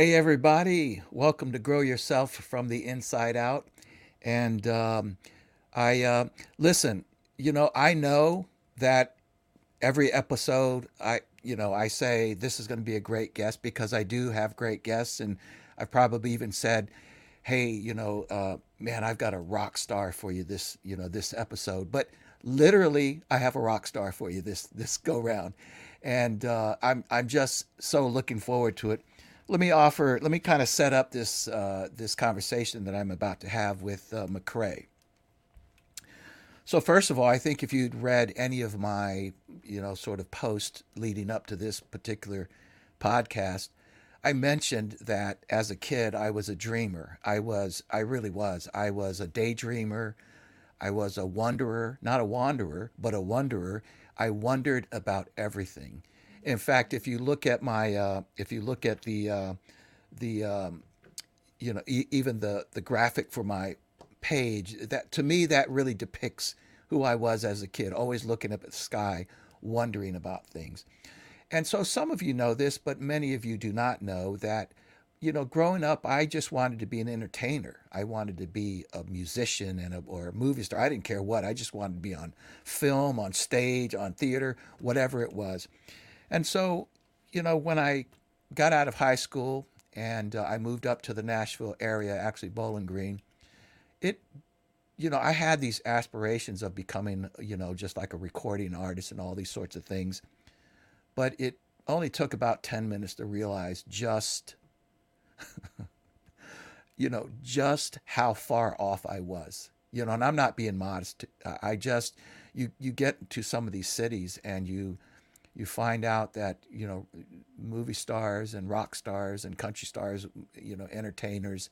Hey, everybody. Welcome to Grow Yourself from the Inside Out. And um, I, uh, listen, you know, I know that every episode, I, you know, I say this is going to be a great guest because I do have great guests. And I've probably even said, hey, you know, uh, man, I've got a rock star for you this, you know, this episode. But literally, I have a rock star for you this this go round, and uh, I'm I'm just so looking forward to it let me offer, let me kind of set up this uh, this conversation that I'm about to have with uh, McCray. So first of all, I think if you'd read any of my, you know, sort of post leading up to this particular podcast, I mentioned that as a kid I was a dreamer. I was, I really was. I was a daydreamer. I was a wanderer, not a wanderer, but a wanderer. I wondered about everything. In fact, if you look at my, uh, if you look at the, uh, the, um, you know, e- even the the graphic for my page, that to me that really depicts who I was as a kid, always looking up at the sky, wondering about things. And so some of you know this, but many of you do not know that you know, growing up, I just wanted to be an entertainer. I wanted to be a musician and a, or a movie star. I didn't care what. I just wanted to be on film, on stage, on theater, whatever it was. And so, you know, when I got out of high school and uh, I moved up to the Nashville area, actually Bowling Green, it, you know, I had these aspirations of becoming, you know, just like a recording artist and all these sorts of things. But it only took about 10 minutes to realize just, you know, just how far off I was. You know, and I'm not being modest. I just, you, you get to some of these cities and you, you find out that you know movie stars and rock stars and country stars you know entertainers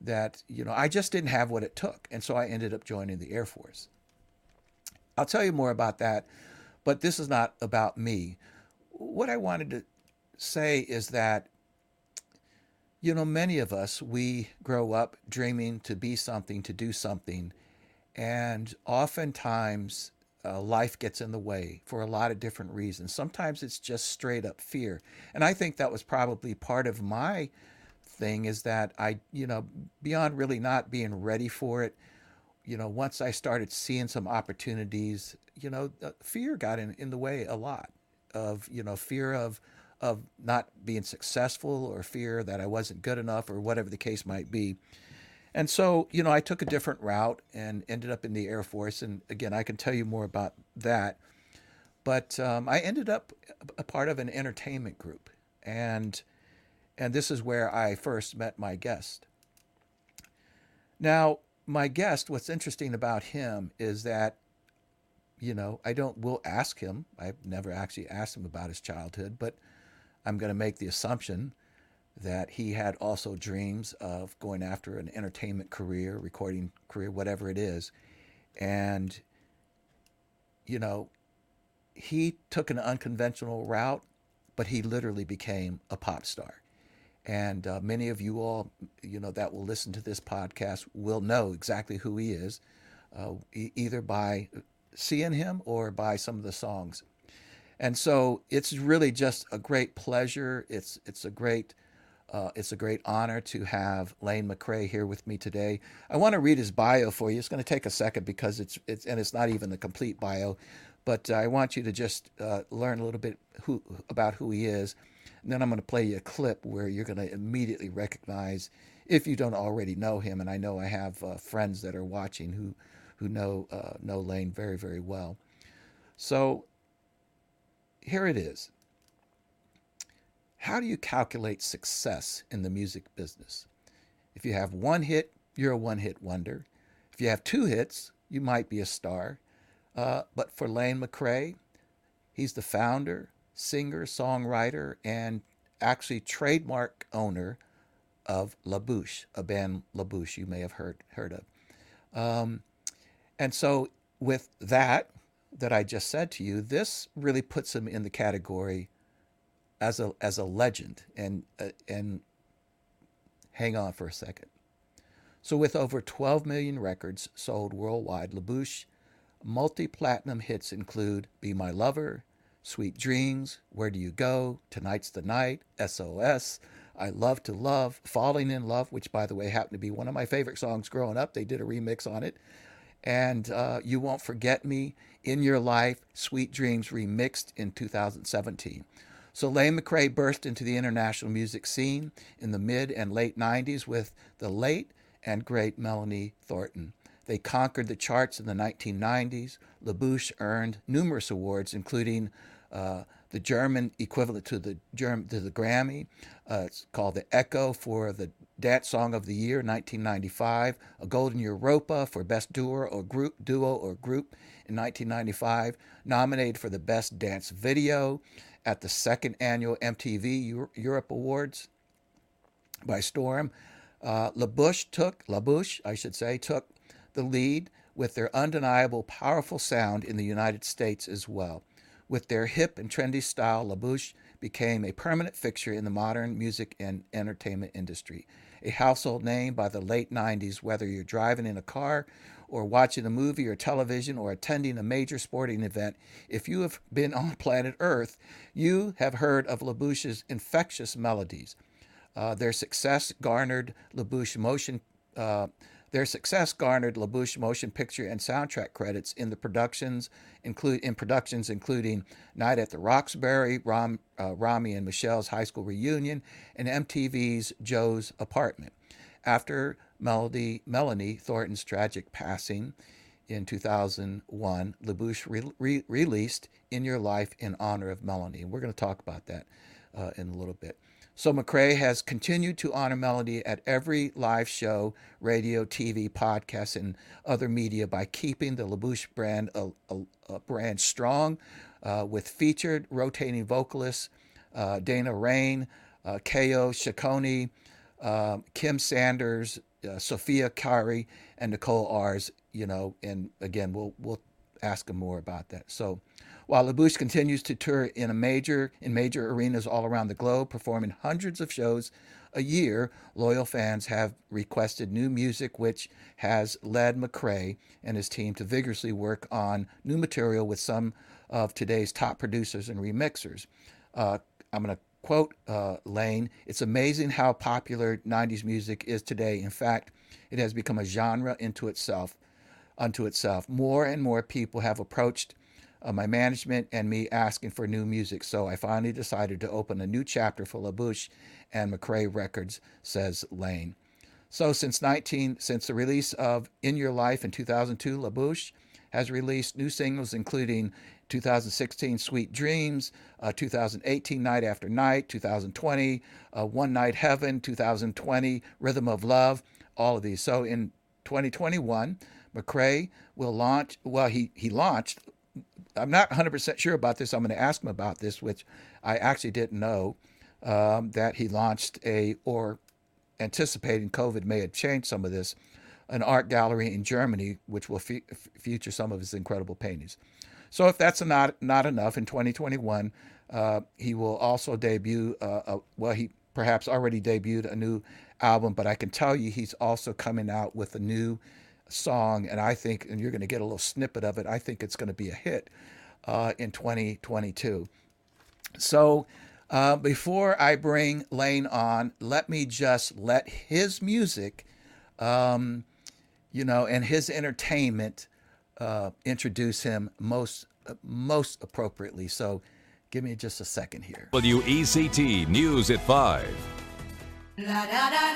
that you know I just didn't have what it took and so I ended up joining the Air Force. I'll tell you more about that, but this is not about me. What I wanted to say is that you know many of us we grow up dreaming to be something, to do something, and oftentimes uh, life gets in the way for a lot of different reasons. Sometimes it's just straight up fear. And I think that was probably part of my thing is that I, you know, beyond really not being ready for it, you know, once I started seeing some opportunities, you know, fear got in, in the way a lot of, you know, fear of, of not being successful or fear that I wasn't good enough or whatever the case might be. And so, you know, I took a different route and ended up in the Air Force. And again, I can tell you more about that. But um, I ended up a part of an entertainment group, and and this is where I first met my guest. Now, my guest, what's interesting about him is that, you know, I don't will ask him. I've never actually asked him about his childhood, but I'm going to make the assumption that he had also dreams of going after an entertainment career, recording career, whatever it is. And, you know, he took an unconventional route, but he literally became a pop star. And uh, many of you all, you know, that will listen to this podcast will know exactly who he is, uh, either by seeing him or by some of the songs. And so it's really just a great pleasure. It's it's a great uh, it's a great honor to have Lane McCray here with me today. I want to read his bio for you. It's going to take a second because it's it's and it's not even the complete bio, but I want you to just uh, learn a little bit who about who he is. And then I'm going to play you a clip where you're going to immediately recognize if you don't already know him. And I know I have uh, friends that are watching who who know uh, know Lane very very well. So here it is. How do you calculate success in the music business? If you have one hit, you're a one hit wonder. If you have two hits, you might be a star. Uh, but for Lane McCray, he's the founder, singer, songwriter, and actually trademark owner of La Bouche, a band La Bouche you may have heard heard of. Um, and so with that that I just said to you, this really puts him in the category as a as a legend and uh, and hang on for a second. So with over 12 million records sold worldwide, La Bouche multi-platinum hits include Be My Lover, Sweet Dreams, Where Do You Go, Tonight's the Night, SOS, I Love to Love, Falling in Love, which, by the way, happened to be one of my favorite songs growing up. They did a remix on it. And uh, You Won't Forget Me, In Your Life, Sweet Dreams remixed in 2017. So Lane McCray burst into the international music scene in the mid and late 90s with the late and great Melanie Thornton. They conquered the charts in the 1990s. La Bouche earned numerous awards, including uh, the German equivalent to the German to the Grammy. Uh, it's called the Echo for the Dance Song of the Year, 1995. A Golden Europa for Best Duo or Group Duo or Group in 1995. Nominated for the Best Dance Video at the second annual MTV Europe Awards by storm. Uh, La Bouche took La Bouche, I should say, took the lead with their undeniable, powerful sound in the United States as well. With their hip and trendy style, La Bouche became a permanent fixture in the modern music and entertainment industry. A household name by the late 90s, whether you're driving in a car or watching a movie or television or attending a major sporting event, if you have been on planet Earth, you have heard of La Bouche's infectious melodies. Uh, their success garnered La Bouche motion uh, their success garnered La Bouche motion picture and soundtrack credits in the productions, include in productions including Night at the Roxbury, Ram, uh, Romy and Michelle's high school reunion, and MTV's Joe's Apartment. After Melody, Melanie Thornton's tragic passing in 2001, La Bouche re- re- released In Your Life in honor of Melanie. We're going to talk about that uh, in a little bit. So McCray has continued to honor Melody at every live show, radio, TV, podcast, and other media by keeping the La Bouche brand a, a, a brand strong uh, with featured rotating vocalists uh, Dana Rayne, uh, Kayo Shekoni, uh, Kim Sanders, uh, Sofia Kari, and Nicole Ars. You know, and again, we'll we'll ask them more about that. So while La Bouche continues to tour in a major in major arenas all around the globe, performing hundreds of shows a year, loyal fans have requested new music, which has led McCray and his team to vigorously work on new material with some of today's top producers and remixers. Uh, I'm going to quote uh, Lane It's amazing how popular 90s music is today. In fact, it has become a genre into itself. Unto itself. More and more people have approached uh, my management and me asking for new music. So I finally decided to open a new chapter for La Bouche and McCray Records, says Lane. So since 19, since the release of In Your Life in 2002, La Bouche has released new singles including 2016 Sweet Dreams, uh, 2018 Night After Night, 2020 uh, One Night Heaven, 2020 Rhythm of Love, all of these. So in 2021, McCray will launch, well, he, he launched I'm not 100% sure about this. I'm going to ask him about this, which I actually didn't know um, that he launched a, or anticipating COVID may have changed some of this, an art gallery in Germany, which will fe- feature some of his incredible paintings. So if that's not not enough, in 2021, uh, he will also debut. Uh, a, well, he perhaps already debuted a new album, but I can tell you he's also coming out with a new song, and I think, and you're going to get a little snippet of it, I think it's going to be a hit uh, in 2022. So, uh, before I bring Lane on, let me just let his music, um, you know, and his entertainment uh, introduce him most most appropriately. So, give me just a second here. WECT News at five. La, da, da,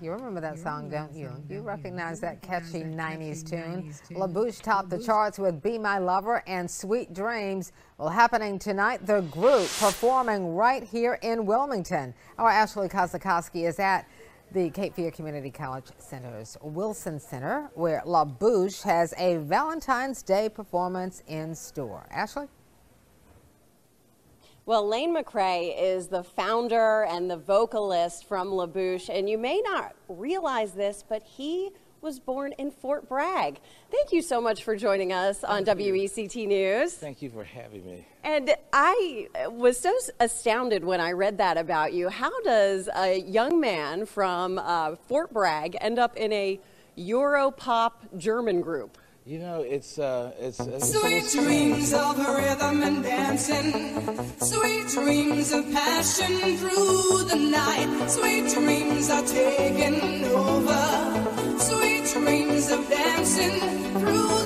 You remember that song, don't you? You recognize that catchy 90s tune. La Bouche topped the charts with Be My Lover and Sweet Dreams. Well, happening tonight, the group performing right here in Wilmington. Our Ashley Kozakowski is at the Cape Fear Community College Center's Wilson Center, where La Bouche has a Valentine's Day performance in store. Ashley? Well, Lane McCray is the founder and the vocalist from La Bouche, and you may not realize this, but he was born in Fort Bragg. Thank you so much for joining us on Thank WECT you. News. Thank you for having me. And I was so astounded when I read that about you. How does a young man from uh, Fort Bragg end up in a Europop German group? You know, it's uh, it's, it's Sweet dreams of rhythm and dancing, sweet dreams of passion through the night. Sweet dreams are taking over, sweet dreams of dancing through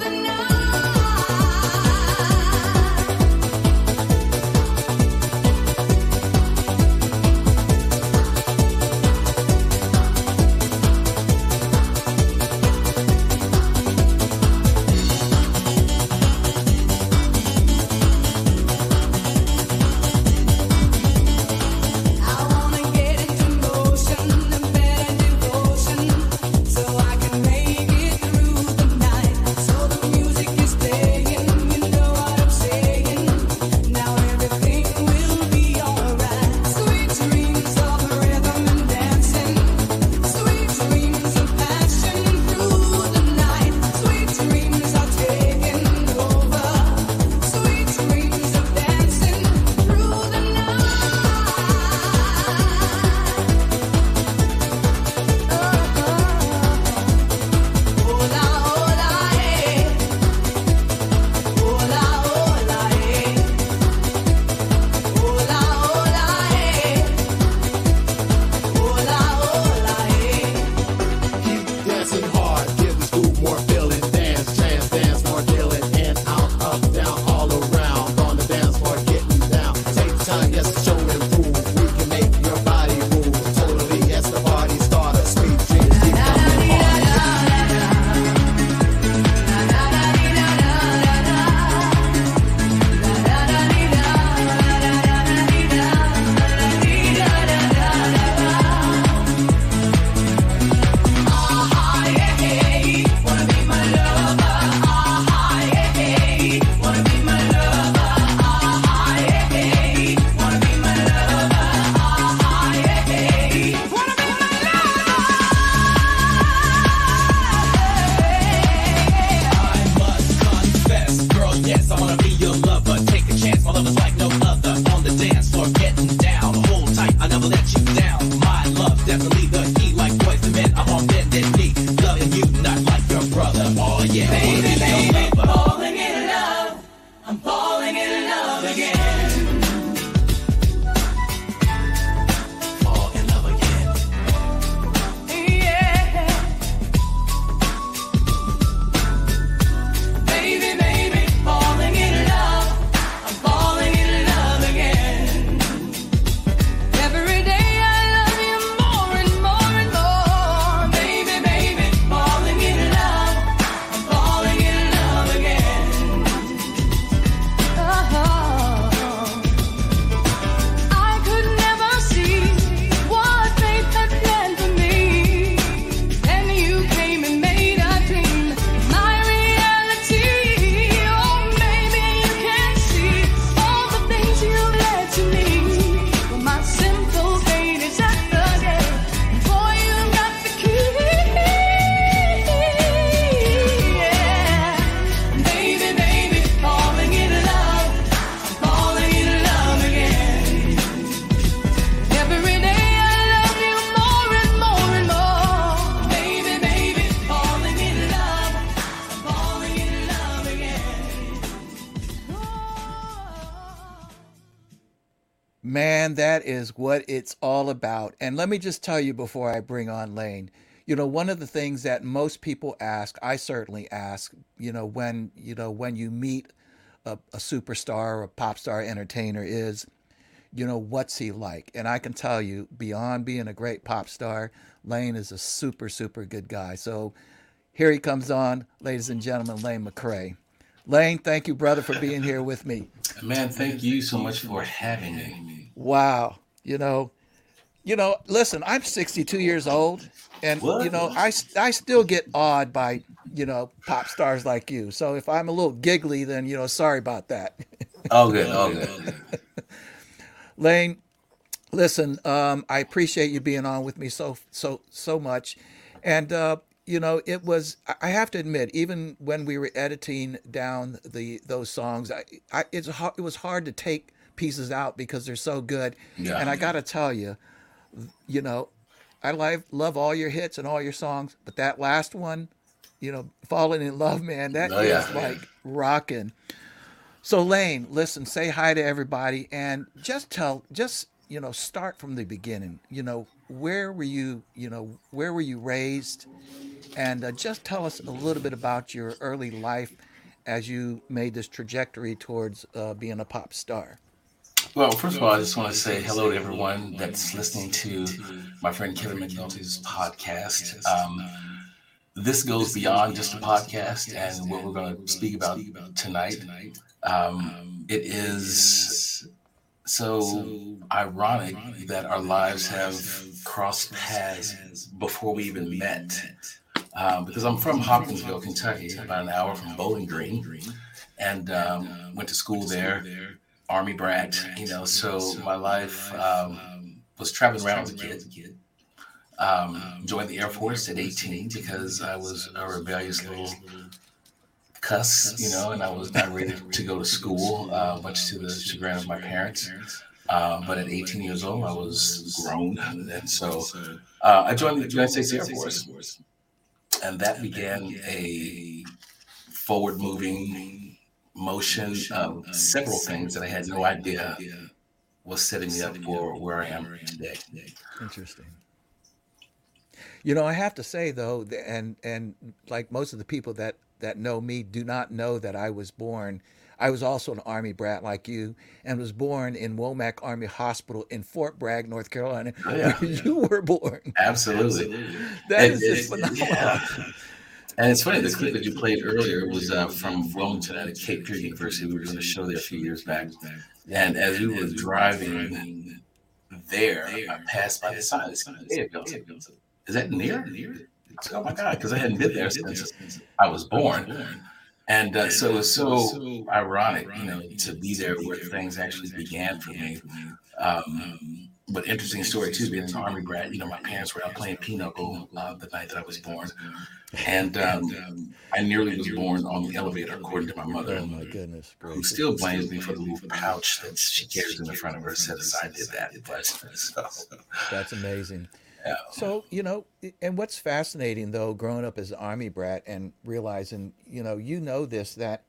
Man, that is what it's all about. And let me just tell you before I bring on Lane, you know, one of the things that most people ask, I certainly ask, you know, when, you know, when you meet a, a superstar or a pop star entertainer is, you know, what's he like? And I can tell you, beyond being a great pop star, Lane is a super, super good guy. So here he comes on, ladies and gentlemen, Lane McCray. Lane, thank you, brother, for being here with me. Man, thank you so much for having me. Wow. You know, you know, listen, I'm 62 years old and What? you know, I I still get awed by, you know, pop stars like you. So if I'm a little giggly then, you know, sorry about that. All good, all good. Lane, listen, um, I appreciate you being on with me so so so much, and uh, you know it was. I have to admit, even when we were editing down the those songs, I, I it's it was hard to take pieces out because they're so good. Yeah. And I got to tell you, you know, I love love all your hits and all your songs, but that last one, you know, falling in love, man. That is Oh, yeah. like rocking. So Lane, listen, say hi to everybody and just tell just, you know, start from the beginning. You know, where were you, you know, where were you raised? And uh, just tell us a little bit about your early life as you made this trajectory towards uh, being a pop star. Well, first of all, I just want to say hello to everyone that's listening to my friend Kevin McNulty's podcast. Um, this goes beyond just a podcast and what we're going to speak about tonight. Um, it is so ironic that our lives have crossed paths before we even met. Um, because I'm from Hopkinsville, Kentucky, about an hour from Bowling Green, and um, went to school there. Army brat, you know. So my life um, was traveling around as a kid. Um, joined the Air Force at 18 because I was a rebellious little cuss, you know, and I was not ready to go to school, uh, much to the chagrin of my parents. Uh, but at 18 years old, I was grown, and so uh, I joined the United States Air Force, and that began a forward-moving motion of several things that I had no idea was setting me up for where I am today. Interesting. You know, I have to say though, and and like most of the people that that know me do not know that I was born. I was also an Army brat like you, and was born in Womack Army Hospital in Fort Bragg, North Carolina, Oh, yeah. where you were born. Absolutely. That And is just phenomenal. yeah. And it's funny, the clip that you played earlier was uh, from Wilmington at Cape Fear University. We were doing a show there a few years back. And as we were driving there, I passed by the sign. Is that near? Oh my God, because I hadn't been there since I was born. And uh, so it was so ironic, you know, to be there where things actually began for me. Um, but interesting story too, being an army brat. You know, my parents were out playing pinochle uh, the night that I was born, and um, I nearly was born on the elevator, according to my mother, Oh my goodness, who still blames me for the little pouch that she carries in the front of her. Says I did that, but so, That's amazing. Yeah. So, you know, and what's fascinating though, growing up as an army brat and realizing, you know, you know this that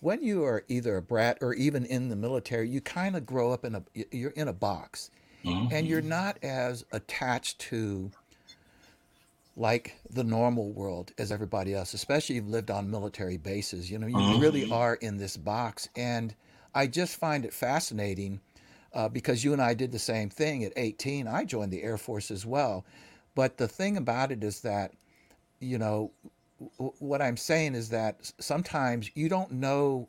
when you are either a brat or even in the military, you kind of grow up in a you're in a box and you're mm-hmm. not as attached to like the normal world as everybody else, especially if you've lived on military bases. You know, you really mm-hmm. are in this box. And I just find it fascinating uh, because you and I did the same thing at 18. I joined the Air Force as well. But the thing about it is that, you know, w- what I'm saying is that sometimes you don't know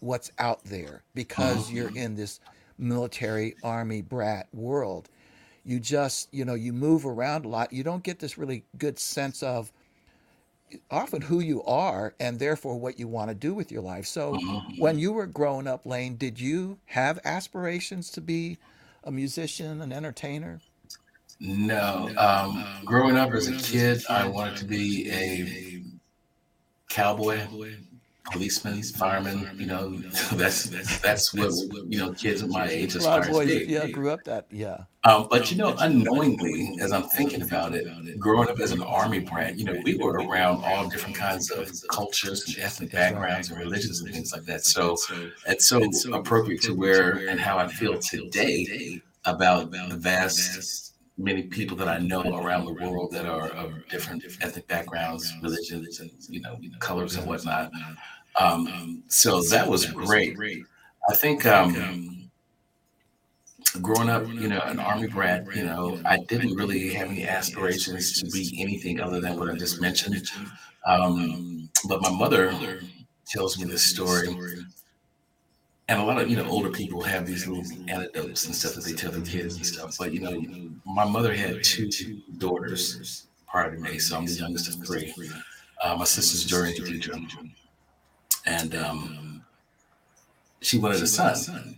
what's out there because you're in this military army brat world. You just, you know, you move around a lot. You don't get this really good sense of often who you are and therefore what you want to do with your life. So when you were growing up, Lane, did you have aspirations to be a musician, an entertainer? No. Um, growing up as a kid, I wanted to be a cowboy, policeman, firemen. You know, that's that's what you know kids of my age A aspire lot of to boys, yeah, grew up that, yeah. Um, but you know, unknowingly, as I'm thinking about it, growing up as an army brat, you know, we were around all different kinds of cultures and ethnic backgrounds and religions and things like that. So it's so appropriate to where and how I feel today about the vast many people that I know around the world that are of different ethnic backgrounds, religions, and you know, colors and whatnot. Um, so that was great. I think um, growing up, you know, an army brat, you know, I didn't really have any aspirations to be anything other than what I just mentioned. Um, but my mother tells me this story, and a lot of you know older people have these little anecdotes and stuff that they tell their kids and stuff. But you know, my mother had two daughters prior to me, so I'm the youngest of three. Uh, my sister's Dorian Deidre, and um, she wanted a son.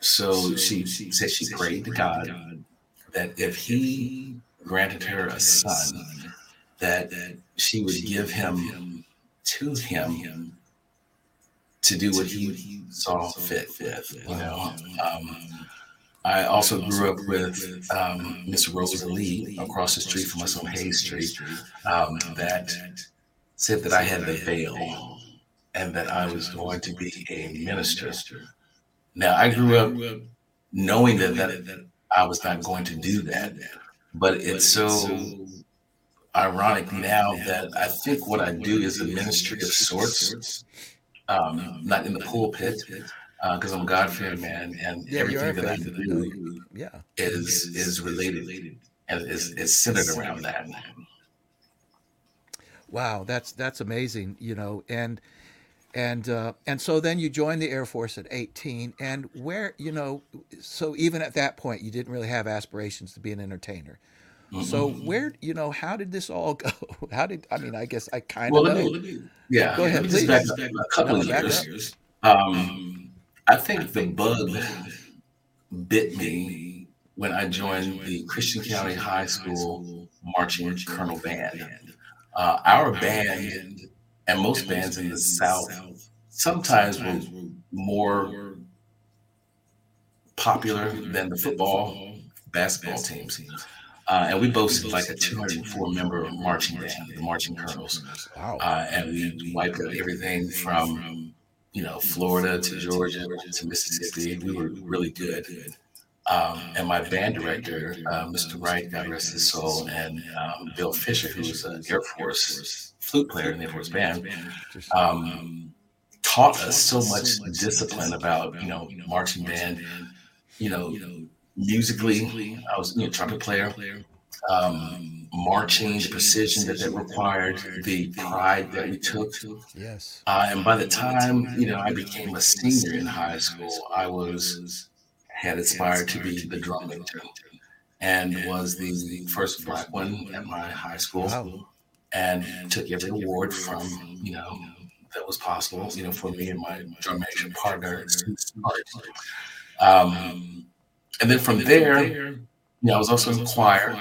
So she said she prayed to God that if He granted her a son, that she would give him to him to do what he saw fit with. You know, um, I also grew up with um, Miss Rosa Lee across the street from us on Hayes Street. Um, that said that I had the veil and that I was going to be a minister. Now, I grew up knowing that, that I was not going to do that, but it's so ironic now that I think what I do is a ministry of sorts, um, not in the pulpit, because I'm a God-fearing man, and Yeah, everything that I do Yeah. is is related and is, is centered around that. Wow, that's that's amazing, you know, and and uh, and so then you joined the Air Force at 18, and where you know, so even at that point, you didn't really have aspirations to be an entertainer. So where you know, how did this all go? How did I mean? I guess I kind Well, of me, let me- yeah, Go ahead, let me just please. back up a couple of years. Um, I think the bug bit me when I joined the Christian County High School Marching Colonel Band. Uh, our band and most bands in the South sometimes were more popular than the football, basketball teams. Uh, and we boasted like a 204 member marching band, the Marching Colonels. Wow. Uh, and we wiped out everything from, you know, Florida to Georgia to Mississippi. We were really good. Um, and my band director, uh, Mr. Wright, God rest his soul, and um, Bill Fisher, who was an Air Force flute player in the Air Force band, um, taught us so much discipline about, you know, marching band, you know, musically. I was, you know, trumpet player. Um, marching, the precision that that required, the pride that we took. Yes. Uh, and by the time you know I became a senior in high school, I was had aspired to be the drum major, and was the first black one at my high school, and took every award from you know that was possible, you know, for me and my drum major partner. Um, and then from there, you know, I was also in choir.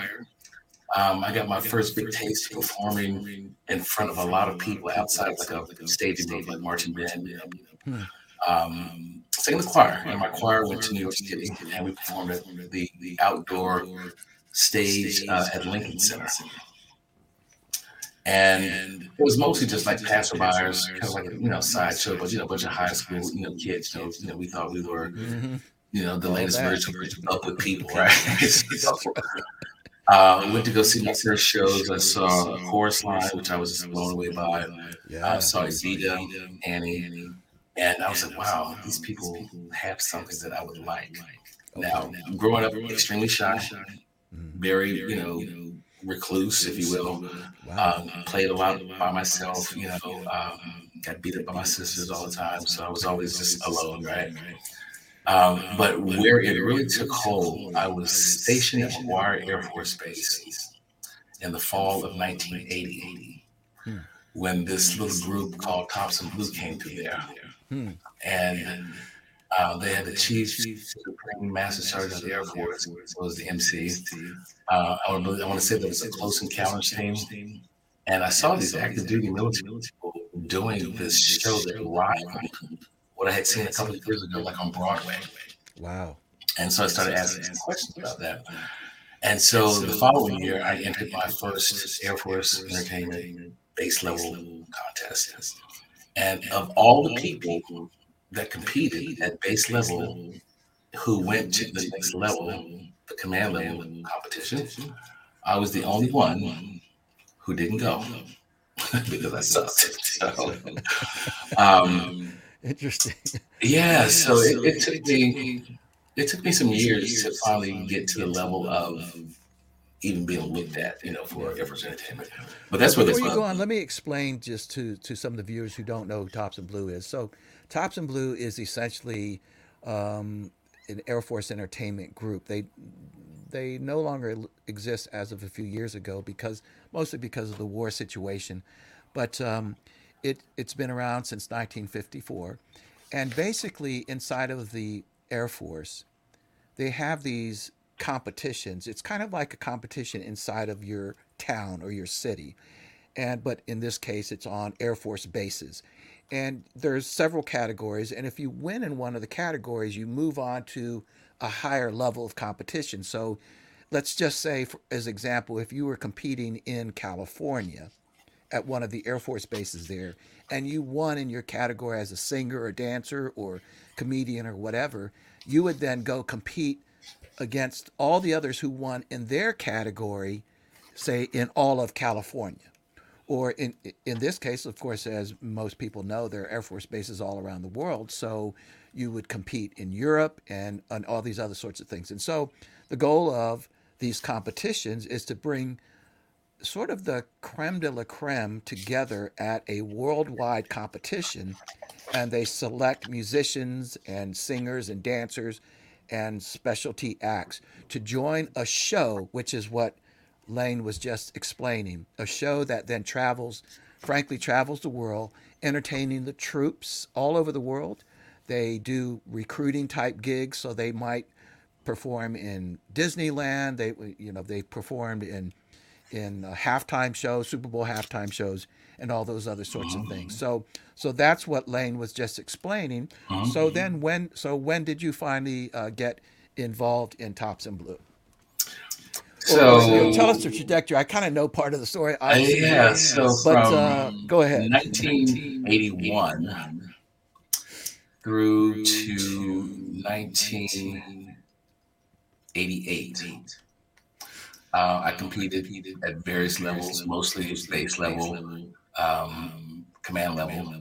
Um, I got my first big taste of performing in front of a lot of people outside of like a staging room, like marching band. You know. Um, singing the choir, and my choir went to New York City, and we performed at the, the outdoor stage uh, at Lincoln Center. And it was mostly just like passerbyers, kind of like a you know sideshow, but you know, a bunch of high school you know kids. You know, you know we thought we were Mhm. You know the All latest that. version of up with people, right? So, uh, went to go see my first shows. I saw a Chorus Line, which I was just blown away by. Yeah. I saw Evita, Annie, and I was like, wow, these people have something that I would like. Now, growing up extremely shy, very, you know, recluse, if you will, um, played a lot by myself, you know, um, got beat up by my sisters all the time. So I was always just alone, right? Um, but where it really took hold, I was stationed at McGuire Air Force Base in the fall of 1980 Hmm. when this little group called Tops in Blue came through there. Hmm. And uh, they had the chief, supreme master sergeant of the Air Force, was the MC. Uh, I want to I want to say there was a close encounters team, and I saw these active duty military people doing this show that rivaled what I had seen a couple of years ago, like on Broadway. Wow. And so I started asking some questions about that. And so the following year, I entered my first Air Force Entertainment base level contest. And of all the people that competed at base level who went to the next level, the command level competition, I was the only one who didn't go because I sucked. So, um, Interesting. yeah, so it, it took me it took me some years to finally get to the level of even being looked at, you know, for Air Force Entertainment. But that's where Before you go was. on, let me explain just to to some of the viewers who don't know who Tops in Blue is. So, Tops in Blue is essentially um, an Air Force entertainment group. They they no longer exist as of a few years ago because mostly because of the war situation, but um, it it's been around since 1954, and basically inside of the Air Force, they have these competitions. It's kind of like a competition inside of your town or your city. And but in this case it's on Air Force bases. And there's several categories and if you win in one of the categories you move on to a higher level of competition. So let's just say for, as example if you were competing in California at one of the Air Force bases there, and you won in your category as a singer or dancer or comedian or whatever, you would then go compete against all the others who won in their category, say in all of California. Or in in this case, of course, as most people know, there are Air Force bases all around the world. So you would compete in Europe and on all these other sorts of things. And so the goal of these competitions is to bring sort of the creme de la creme together at a worldwide competition and they select musicians and singers and dancers and specialty acts to join a show which is what lane was just explaining a show that then travels frankly travels the world entertaining the troops all over the world. They do recruiting type gigs so they might perform in disneyland they you know they performed in in uh, halftime shows, Super Bowl halftime shows, and all those other sorts of things. So, so that's what Lane was just explaining. So then, when so when did you finally uh, get involved in Tops in Blue? So tell us the trajectory. I kind of know part of the story. Uh, obviously, yeah, so but from uh, go ahead. 1981 through to 1988, uh, I competed at various levels, mostly base level, um, command level,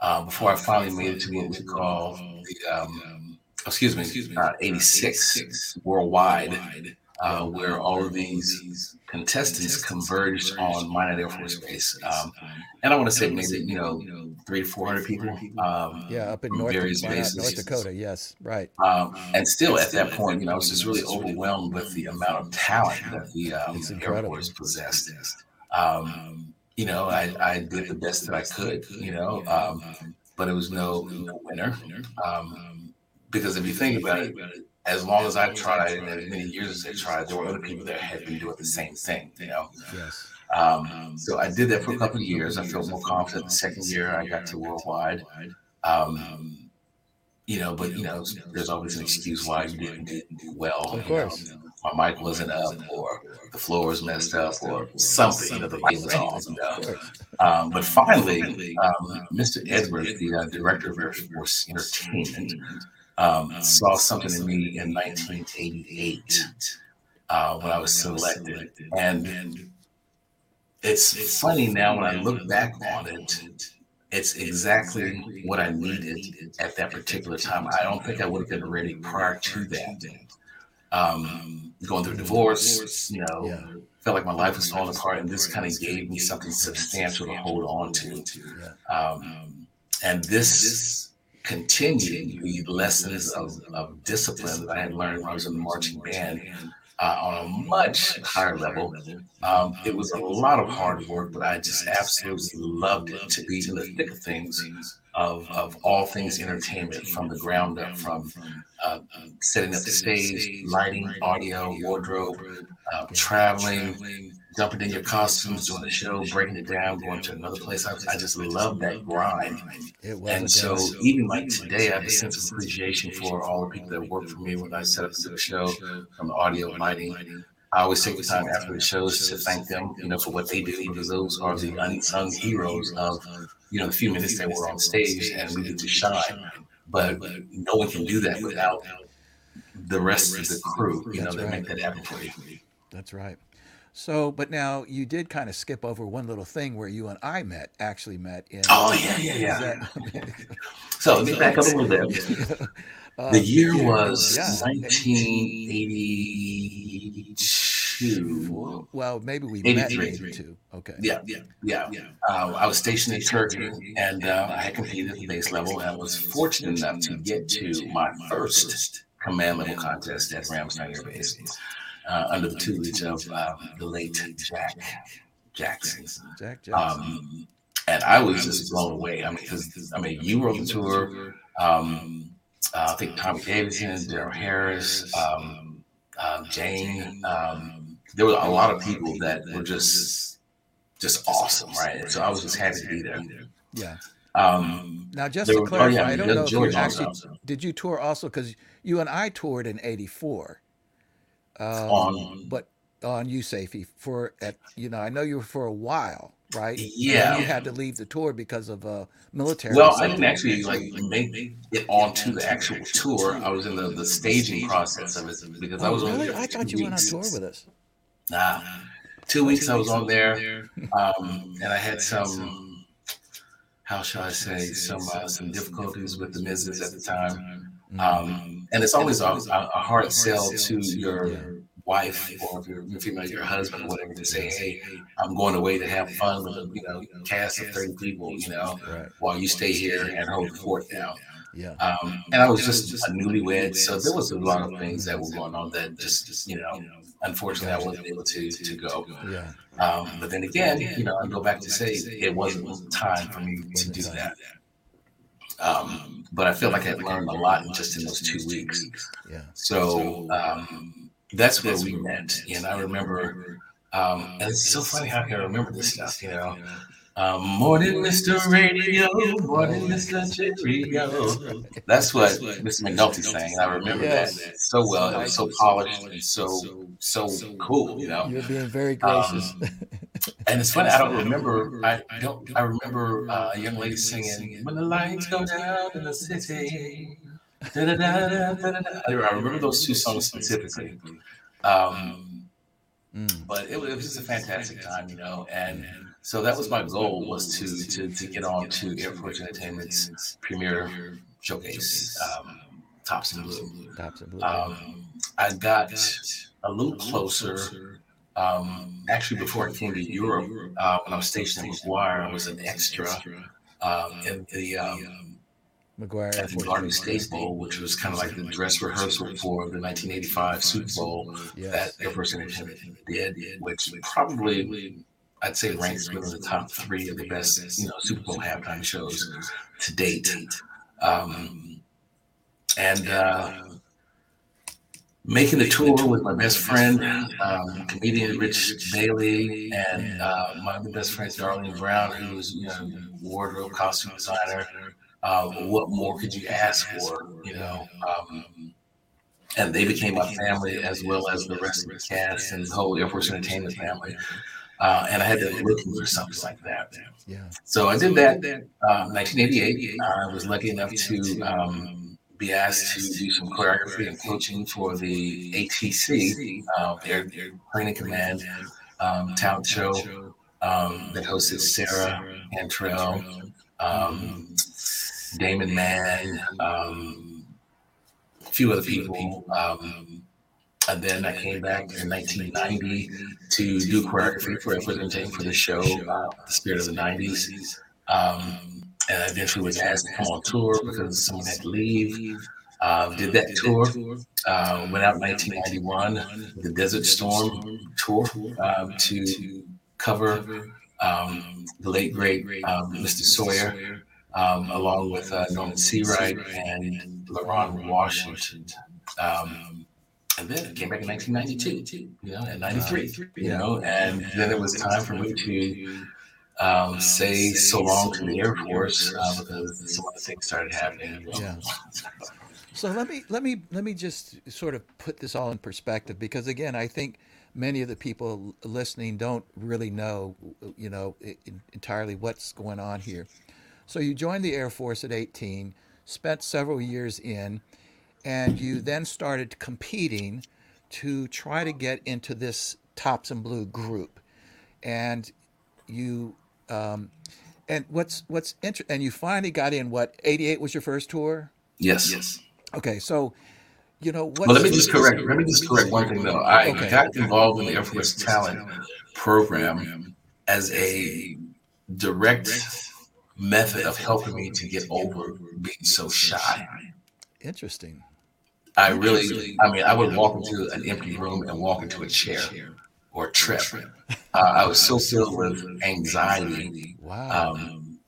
uh, before I finally made it to what we call the, um, excuse me, uh, 86 worldwide, uh, where all of these contestants converged on Minot Air Force Base. Um, and I want to say maybe, you know, three to 400 people. Um, Yeah, up in North, various bases. North Dakota. Yes, right. Um, and still at that point, you know, I was just really overwhelmed with the amount of talent that the um, Air. Force possessed. Um, you know, I, I did the best that I could, you know, um, but it was no, no winner. Um, because if you think about it, as long as I've tried and as many years as I tried, there were other people that had been doing the same thing, you know. Yes. Um, so I did that for a couple of years. I felt more confident. The second year, I got to worldwide. Um, you know, but you know, there's always an excuse why you didn't do well. Of you know. my mic wasn't up, or the floor was messed up, or something. You know, the light was off. You know. Um, but finally, um, Mr. Edwards, the uh, director of Air Force Entertainment, um, saw something in me in 1988 uh, when I was selected, and it's funny now when I look back on it. It's exactly what I needed at that particular time. I don't think I would have been ready prior to that. Um, going through divorce, you know, Yeah. felt like my life was falling apart, and this kind of gave me something substantial to hold on to. Um, and this continued the lessons of, of discipline that I had learned when I was in the marching band uh, on a much higher level. Um, it was a lot of hard work, but I just absolutely loved it to be in the thick of things of, of all things entertainment from the ground up, from uh, setting up the stage, lighting, audio, wardrobe, uh, traveling, jumping in your costumes, doing the show, breaking it down, going to another place. I, I just love that grind. It was. And so even like today, I have a sense of appreciation for all the people that work for me when I set up the show, from the audio, lighting. I always take the time after the shows to thank them, you know, for what they do because those are the unsung heroes of, you know, the few minutes they were on stage and we get to shine. But no one can do that without the rest of the crew, you know, that make that happen for you. That's right. So, but now you did kind of skip over one little thing where you and I met, actually met in. Oh, yeah, yeah, yeah. that- So let me back up a little bit. Uh, The year was yeah. 1982. Well, maybe we met in 83. 82. Okay. Yeah, yeah, yeah. Uh, I was stationed in Turkey, and uh, I had competed at the base level, and I was fortunate enough to get to my first command level contest at Ramstein Air Base uh, under the tutelage of uh, the late Jack Jackson. Jack Jackson. Um, and I was just blown away. I mean, because I mean, you were on the tour. Um, uh, I think Tommy Davidson, Daryl Harris, um, uh, Jane. Um, there were a lot of people that were just just awesome, right? And so I was just happy to be there. yeah. Um, Now, just there to were- oh, clarify, yeah, I don't know if you actually also. did you tour also because you and I toured in '84. Um, On- but on USAFE for at you know I know you were for a while right? Yeah. you had to leave the tour because of uh, military. Well, I didn't actually like make it onto the actual tour. I was in the, the staging process of it because I Oh, was on really? I thought you went on tour with us. Nah, two weeks I was on there, um, and I had some, how shall I say, some uh, some difficulties with the missus at the time. Um, and it's always a, a a hard sell to your wife or if you're female, your husband, or whatever, to say, "Hey, I'm going away to have fun with a you know cast of thirty people, you know, Right. while you stay here and hold the fort down." Yeah. Um, and I was just a newlywed, so there was a lot of things that were going on that just, you know, unfortunately, I wasn't able to to go. Yeah. Um, but then again, you know, I go back to say it wasn't time for me to do that. Um, but I feel like I've learned a lot just in those two weeks. Yeah. So um, that's where we met, and I remember. Um, and it's so funny how I can I remember this stuff, you know. Um, morning, Mr. Radio, morning, Mr. Cheerio. That's what Mr. McNulty sang. And I remember Yes. that so well. It was so polished and so so cool, you know. You're being very gracious. Um, and it's funny, I don't remember. I don't. I remember uh, a young lady singing "When the lights go down in the city." I I remember those two songs specifically. Um, Mm. but it was, it was just a fantastic time, you know. And so that was my goal was to to to get on to Air Force Entertainment's premier showcase, um, Tops in Blue. Tops in Blue. Um, I got a little closer. Um, actually, before I came to Europe, uh, when I was stationed in McGuire, I was an extra um, in the um, McGuire at the Garden State Bowl, which was kind of like the dress rehearsal for the 1985 Super Bowl Yes. that Air Force Entertainment did, which probably I'd say ranks within the top three of the best, you know, Super Bowl halftime shows to date. Um, and uh, making the tour with my best friend, um, comedian Rich Bailey, and uh, my other best friend Darlene Brown, who's you know wardrobe costume designer. Uh, what more could you ask for? You know. Um, and they became my family as well as the rest of the cast and the whole Air Force Entertainment family. Uh, and I had been looking for something like that. Yeah. So I did that. Um, 1988. I was lucky enough to um, be asked to do some choreography and coaching for the ATC, uh, Air, Air Training Command um, talent show um, that hosted Sarah Antrell, um, Damon Mann, um, a few other people. Um, and then I came back in 1990 to do choreography for representing for the show, uh, The Spirit of the 90s. Um, and I eventually was asked to come on tour because someone had to leave. Uh, did that tour, uh, went out in 1991, the Desert Storm tour, um, to cover um, the late, great um, Mr. Sawyer, um, along with uh, Norman Seawright and LaRon Washington. Um, and then it came back in 1992, you know, and 93, you know, and then it was time for me to um, say so long to the Air Force uh, because some other things started happening. Yeah. So let me let me let me just sort of put this all in perspective because again, I think many of the people listening don't really know, you know, i- entirely what's going on here. So you joined the Air Force at 18, spent several years in, and you then started competing to try to get into this Tops in Blue group, and you. Um, and what's what's inter- and you finally got in what 88 was your first tour Yes. Yes. Okay, so you know what? Well, let me just correct. Let me just correct one thing though. I Okay. got involved in the Air Force Talent Program as a direct method of helping me to get over being so shy. Interesting. I really, I mean, I would walk into an empty room and walk into a chair or a trip. Uh, I was so filled with anxiety Wow. um,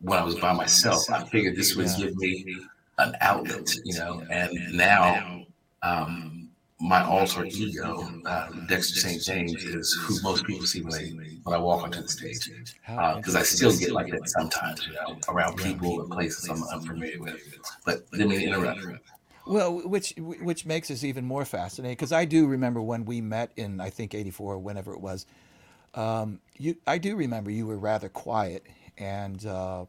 when I was by myself. I figured this would Yeah. give me an outlet, you know. And now, um, my alter ego, uh, Dexter St. James, is who most people see when they when I walk onto the stage. Because I still get like that sometimes, you know, around people and places I'm unfamiliar with. But let me interrupt. Well, which which makes us even more fascinating because I do remember when we met in I think '84 or whenever it was. um, you I do remember you were rather quiet and uh,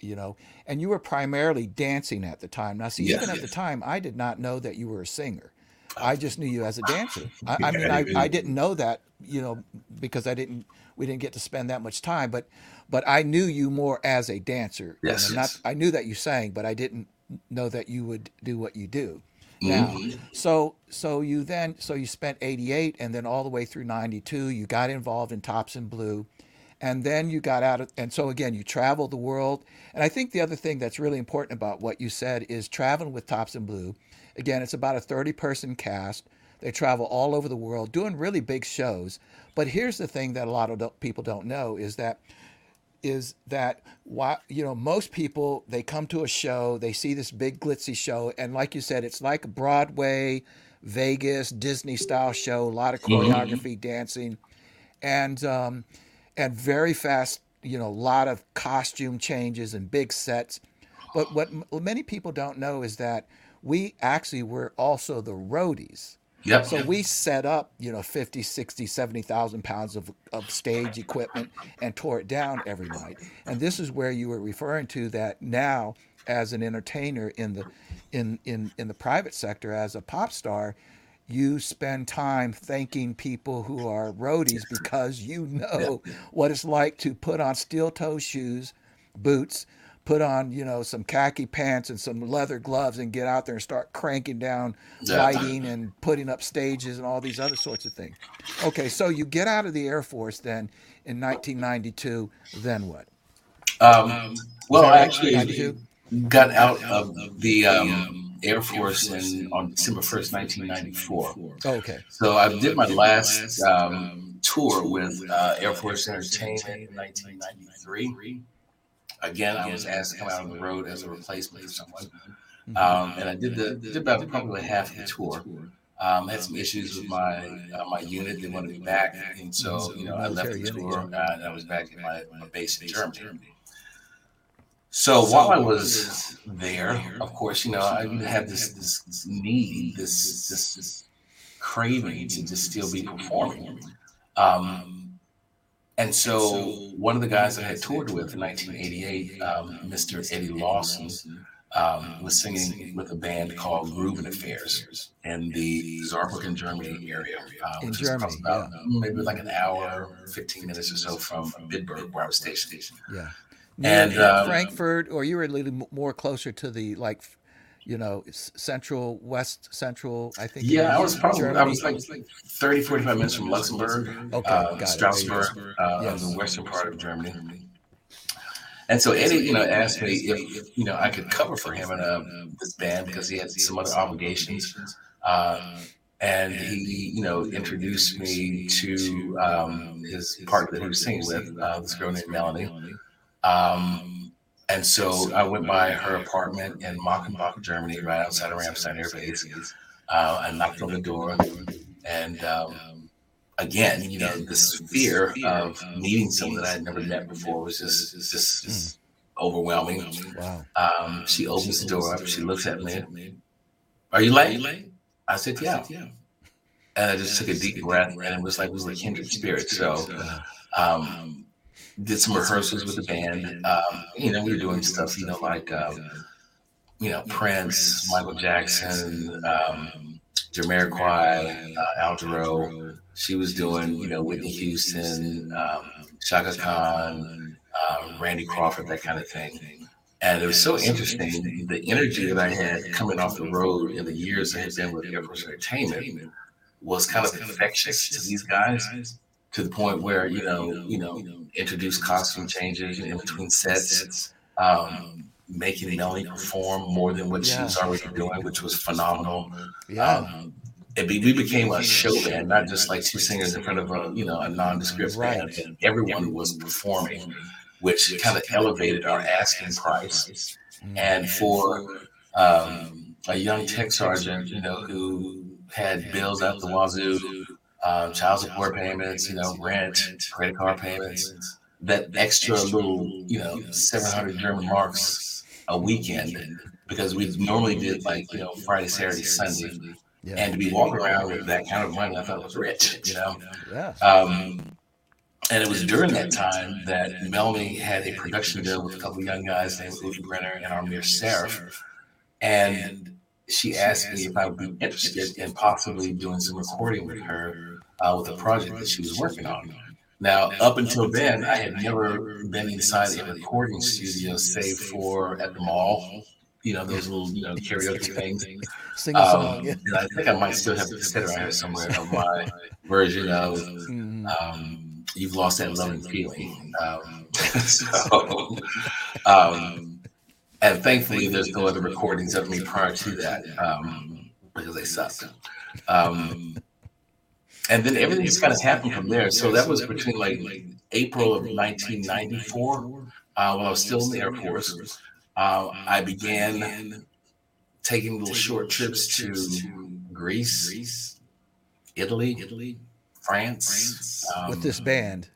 you know, and you were primarily dancing at the time. Now, see, Yes, even at the time, I did not know that you were a singer. I just knew you as a dancer. I, I mean, I I, didn't- know that, you know, because I didn't, we didn't get to spend that much time, but, but I knew you more as a dancer. you Yes, not, yes. I knew that you sang, but I didn't know that you would do what you do Mm-hmm. now. So, so you then, so you spent 88 and then all the way through 92, you got involved in Tops in Blue and then you got out of and so again you traveled the world and i think the other thing that's really important about what you said is traveling with tops in blue again it's about a 30 person cast they travel all over the world doing really big shows but here's the thing that a lot of people don't know is that is that why you know most people they come to a show they see this big glitzy show and like you said it's like broadway vegas disney style show a lot of choreography dancing and um, and very fast you know a lot of costume changes and big sets. But what m- many people don't know is that we actually were also the roadies Yep. so we set up, you know, 50, 60, 70,000 pounds of, of stage equipment and tore it down every night. And this is where you were referring to that now as an entertainer in the in in in the private sector as a pop star, you spend time thanking people who are roadies because you know what it's like to put on steel toe shoes, boots, put on, you know, some khaki pants and some leather gloves and get out there and start cranking down Yeah. lighting and putting up stages and all these other sorts of things. Okay, so you get out of the Air Force then in 1992, then what? Um, well, I actually 92? got out of the um, Air Force in, on December 1st, 1994. Oh, okay. So I did my last um, tour with uh, Air Force Entertainment in 1993. Again, I was asked to come out on the road as a replacement for someone, um, and I did the did about probably half of the tour. Um, I had some issues with my uh, my unit; they wanted me back, and so you know I left the tour uh, and I was back in my, my base in Germany. So while I was there, of course, you know I had this this, this need, this this, this craving to just still be performing. Um, and so one of the guys I had toured with in 1988, um, Mr. Eddie Lawson, um, was singing with a band called Groovin Affairs in the Saarbrücken, Germany area. Uh, In which is Germany, about maybe like an hour, 15 minutes or so from Bitburg, where I was stationed. Yeah. And, Near um, Frankfurt, or you were a little more closer to the like, you know, central, west central, I think. Yeah, I was probably I was like 30, 45 minutes from Luxembourg, Okay, uh, got it. There you Strasbourg, uh, Yes. the western part of Germany. And so Eddie, you know, asked me if you know I could cover for him in a, this band because he had some other obligations. Uh, and he, you know, introduced me to um, his partner that he was singing with, uh, this girl named Melanie. Um, and so I went by her apartment in Mockenbach, Germany, right outside of Ramstein Air Base. Uh, I knocked on the door, and um, again, you know, this fear of meeting someone that I had never met before was just just, just overwhelming. Wow. Um, she opens the door up. She looks at me. Are you late? I said, yeah. And I just took a deep breath, and it was like we were kindred spirits. So, um, did some rehearsals with the band. Um, you know, we were doing stuff, you know, like, um, you know, Prince, Michael Jackson, um, Jamiroquai, uh, Al Jarreau. She was doing, you know, Whitney Houston, um, Chaka Khan, um, Randy Crawford, that kind of thing. And it was so interesting the energy that I had coming off the road in the years I had been with Air Force Entertainment was kind of infectious to these guys to the point where you know you know introduce costume changes in between sets, um, making Melanie perform more than what she was already doing, which was phenomenal. Yeah. Um, it be, we became a show band, not just like two singers in front of a you know a nondescript band. Right. And everyone was performing, which kind of elevated our asking price. And for um, a young tech sergeant, you know, who had bills out the wazoo, uh, child support payments, you know, rent, credit card payments, that extra little, you know, 700 German marks a weekend, because we normally did like, you know, Friday, Saturday, Sunday. Yeah. And to be walking around with that kind of money, I thought it was rich, you know? yeah. Um, and it was during that time that Melanie had a production deal with a couple of young guys named Uwe Brenner and Amir Saraf. And she asked me if I would be interested in possibly doing some recording with her uh, with a project that she was working on. Now, up until then, I had never been inside a recording studio, save for at the mall, you know, those little you know, karaoke things. Sing a song. Um, yeah. and I think I might still have the cassette around here somewhere of my version of Mhm. um, "You've Lost That Loving Feeling." Um, so, um, and thankfully, there's no other recordings of me prior to that um, because they sucked. Um, and then everything just kind of happened from there. So that was between like April of 1994, uh, when I was still in the Air Force. Uh, I began taking little short trips to Greece, Italy, France. Um, With this band.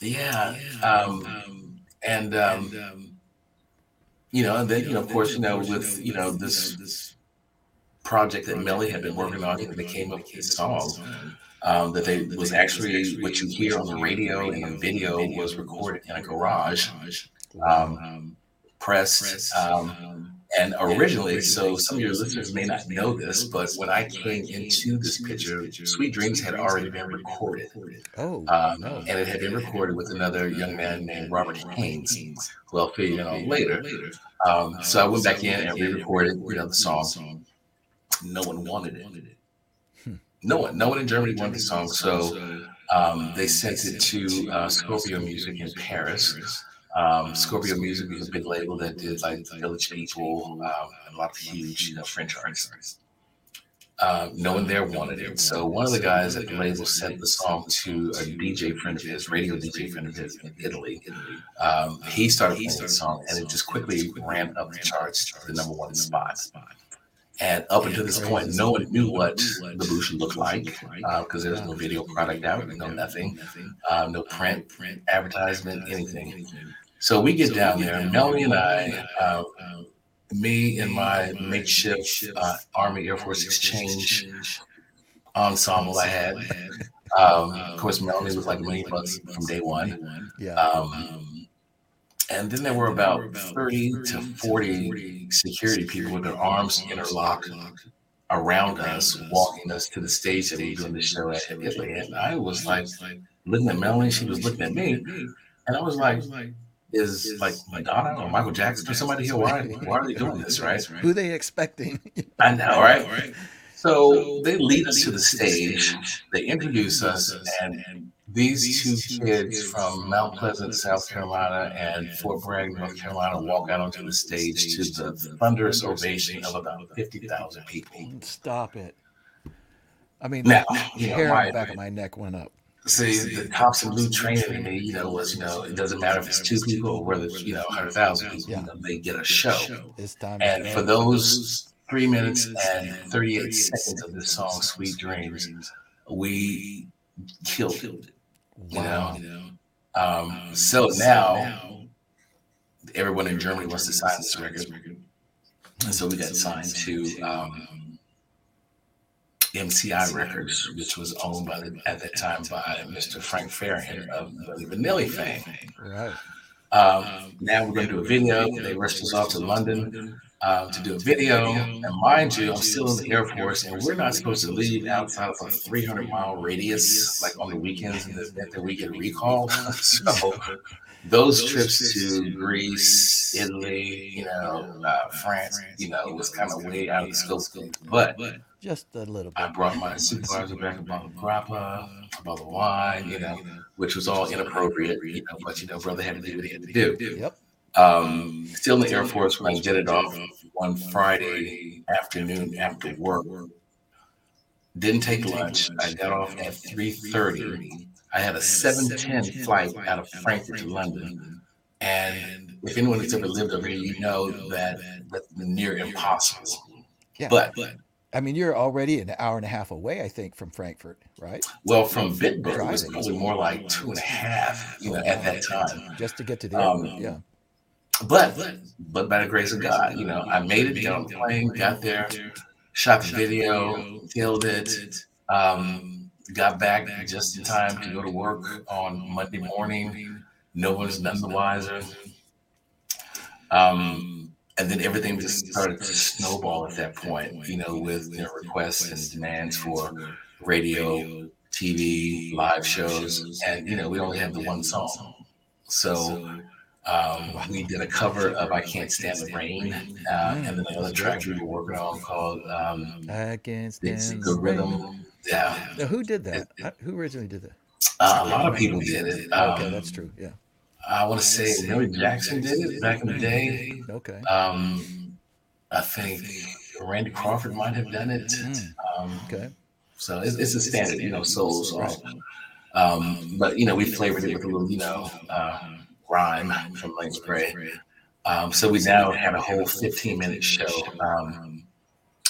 yeah. Um, and, um, you know, and then, you know, of course, you know, with, you know, this project that Melly had been working on, you know, they came up with this song um, that they was actually what you hear on the radio and the video was recorded in a garage, um, pressed. Um, and originally, so some of your listeners may not know this, but when I came into this picture, Sweet Dreams had already been recorded. Oh, Um, and it had been recorded with another young man named Robert Haynes, who I'll fill you in on later. Um, so I went back in and re-recorded, you know, the song. No one wanted it. No one, no one in Germany wanted the song. So um, they sent it to uh, Scorpio Music in Paris. Um, Scorpio Music was a big label that did like Village People um, and a lot of huge, you know, French artists. Uh, no one there wanted it. So one of the guys at the label sent the song to a DJ friend of his, radio DJ friend of his in Italy. Um, he started playing the song, and it just quickly ran up the charts to the number one spot. And up until this point, no one knew what the boot should look like because there was no video product out, no nothing, uh, no print, print advertisement, anything. So we get down there, and Melanie and I, uh, me and my makeshift uh, Army Air Force Exchange ensemble I had. Um, of course, Melanie was like a million bucks from day one. Yeah. Um, and then there were about 30 to 40 security people with their arms interlocked around us, walking us to the stage that we were doing the show at in Italy. And I was like looking at Melanie, she was looking at me, and I was like, is like Madonna or Michael Jackson or somebody here? Why, why are they doing this, right? Who they expecting? I know, right? So they lead us to the stage, they introduce us, and these two kids from Mount Pleasant, South Carolina, and Fort Bragg, North Carolina, walk out onto the stage to the thunderous ovation of about 50,000 people. Stop it. I mean, Now, the you know, hair on my- the back of my neck went up. See, the Tops in Blue training in me, you know, was, you know, it doesn't matter if it's two people or whether it's, you know, 100,000 people, you know, they get a show. It's time. And for those three minutes and 38 seconds of this song, Sweet Dreams, we killed it. You Wow. know? Um, so now everyone in Germany wants to sign this record. And so we got signed to um, MCI Records, which was owned by the, at that time by Mr. Frank Farian of the Vanilli fame. Right. Um, now we're going to do a video. They rushed us off to London um, to do a video. And mind you, I'm still in the Air Force, and we're not supposed to leave outside of a 300 mile radius, like on the weekends in the event that we get recalled. so those trips to Greece, Italy, you know, uh, France, you know, was kind of way out of the scope. But Just a little bit. I brought my supervisor back a bottle of grappa, a bottle of wine, you know, which was all inappropriate, you know, but you know, brother had to do what he had to do. Yep. Um, still in the Air Force when I it off one Friday afternoon after work. Didn't take lunch. I got off at 3:30. I had a 7:10 flight out of Frankfurt to London. And if anyone has ever lived over here, you know that that's near impossible. Yeah. But I mean, you're already an hour and a half away, I think, from Frankfurt, right? well, from Bitburg, it was probably more like two and a half, you know, at that time. Just to get to the Um, airport. Yeah. But but by the grace of God, you know, I made it, on the plane, got there, shot the video, killed it. Um, got back just in time to go to work on Monday morning. No one's none the wiser. Um, and then everything just started to snowball at that point, you know, with know, requests and demands for radio, TV, live shows. And, you know, we only had the one song. So um, we did a cover of I Can't Stand the Rain. Uh, and then another track we were working on called um, I can't stand the. Rhythm. Yeah. Now, who did that? Uh, Who originally did that? Uh, a lot of people did it. Um, Okay, that's true. Yeah. I want to say Millie Jackson did it back in the day. Okay. Um, I think Randy Crawford might have done it. Um, Okay. so it's, it's a standard, you know, soul song. Um, but you know, we flavored it with a little, you know, uh, rhyme from Lane McCray. Um, so we now had a whole 15 minute show. Um,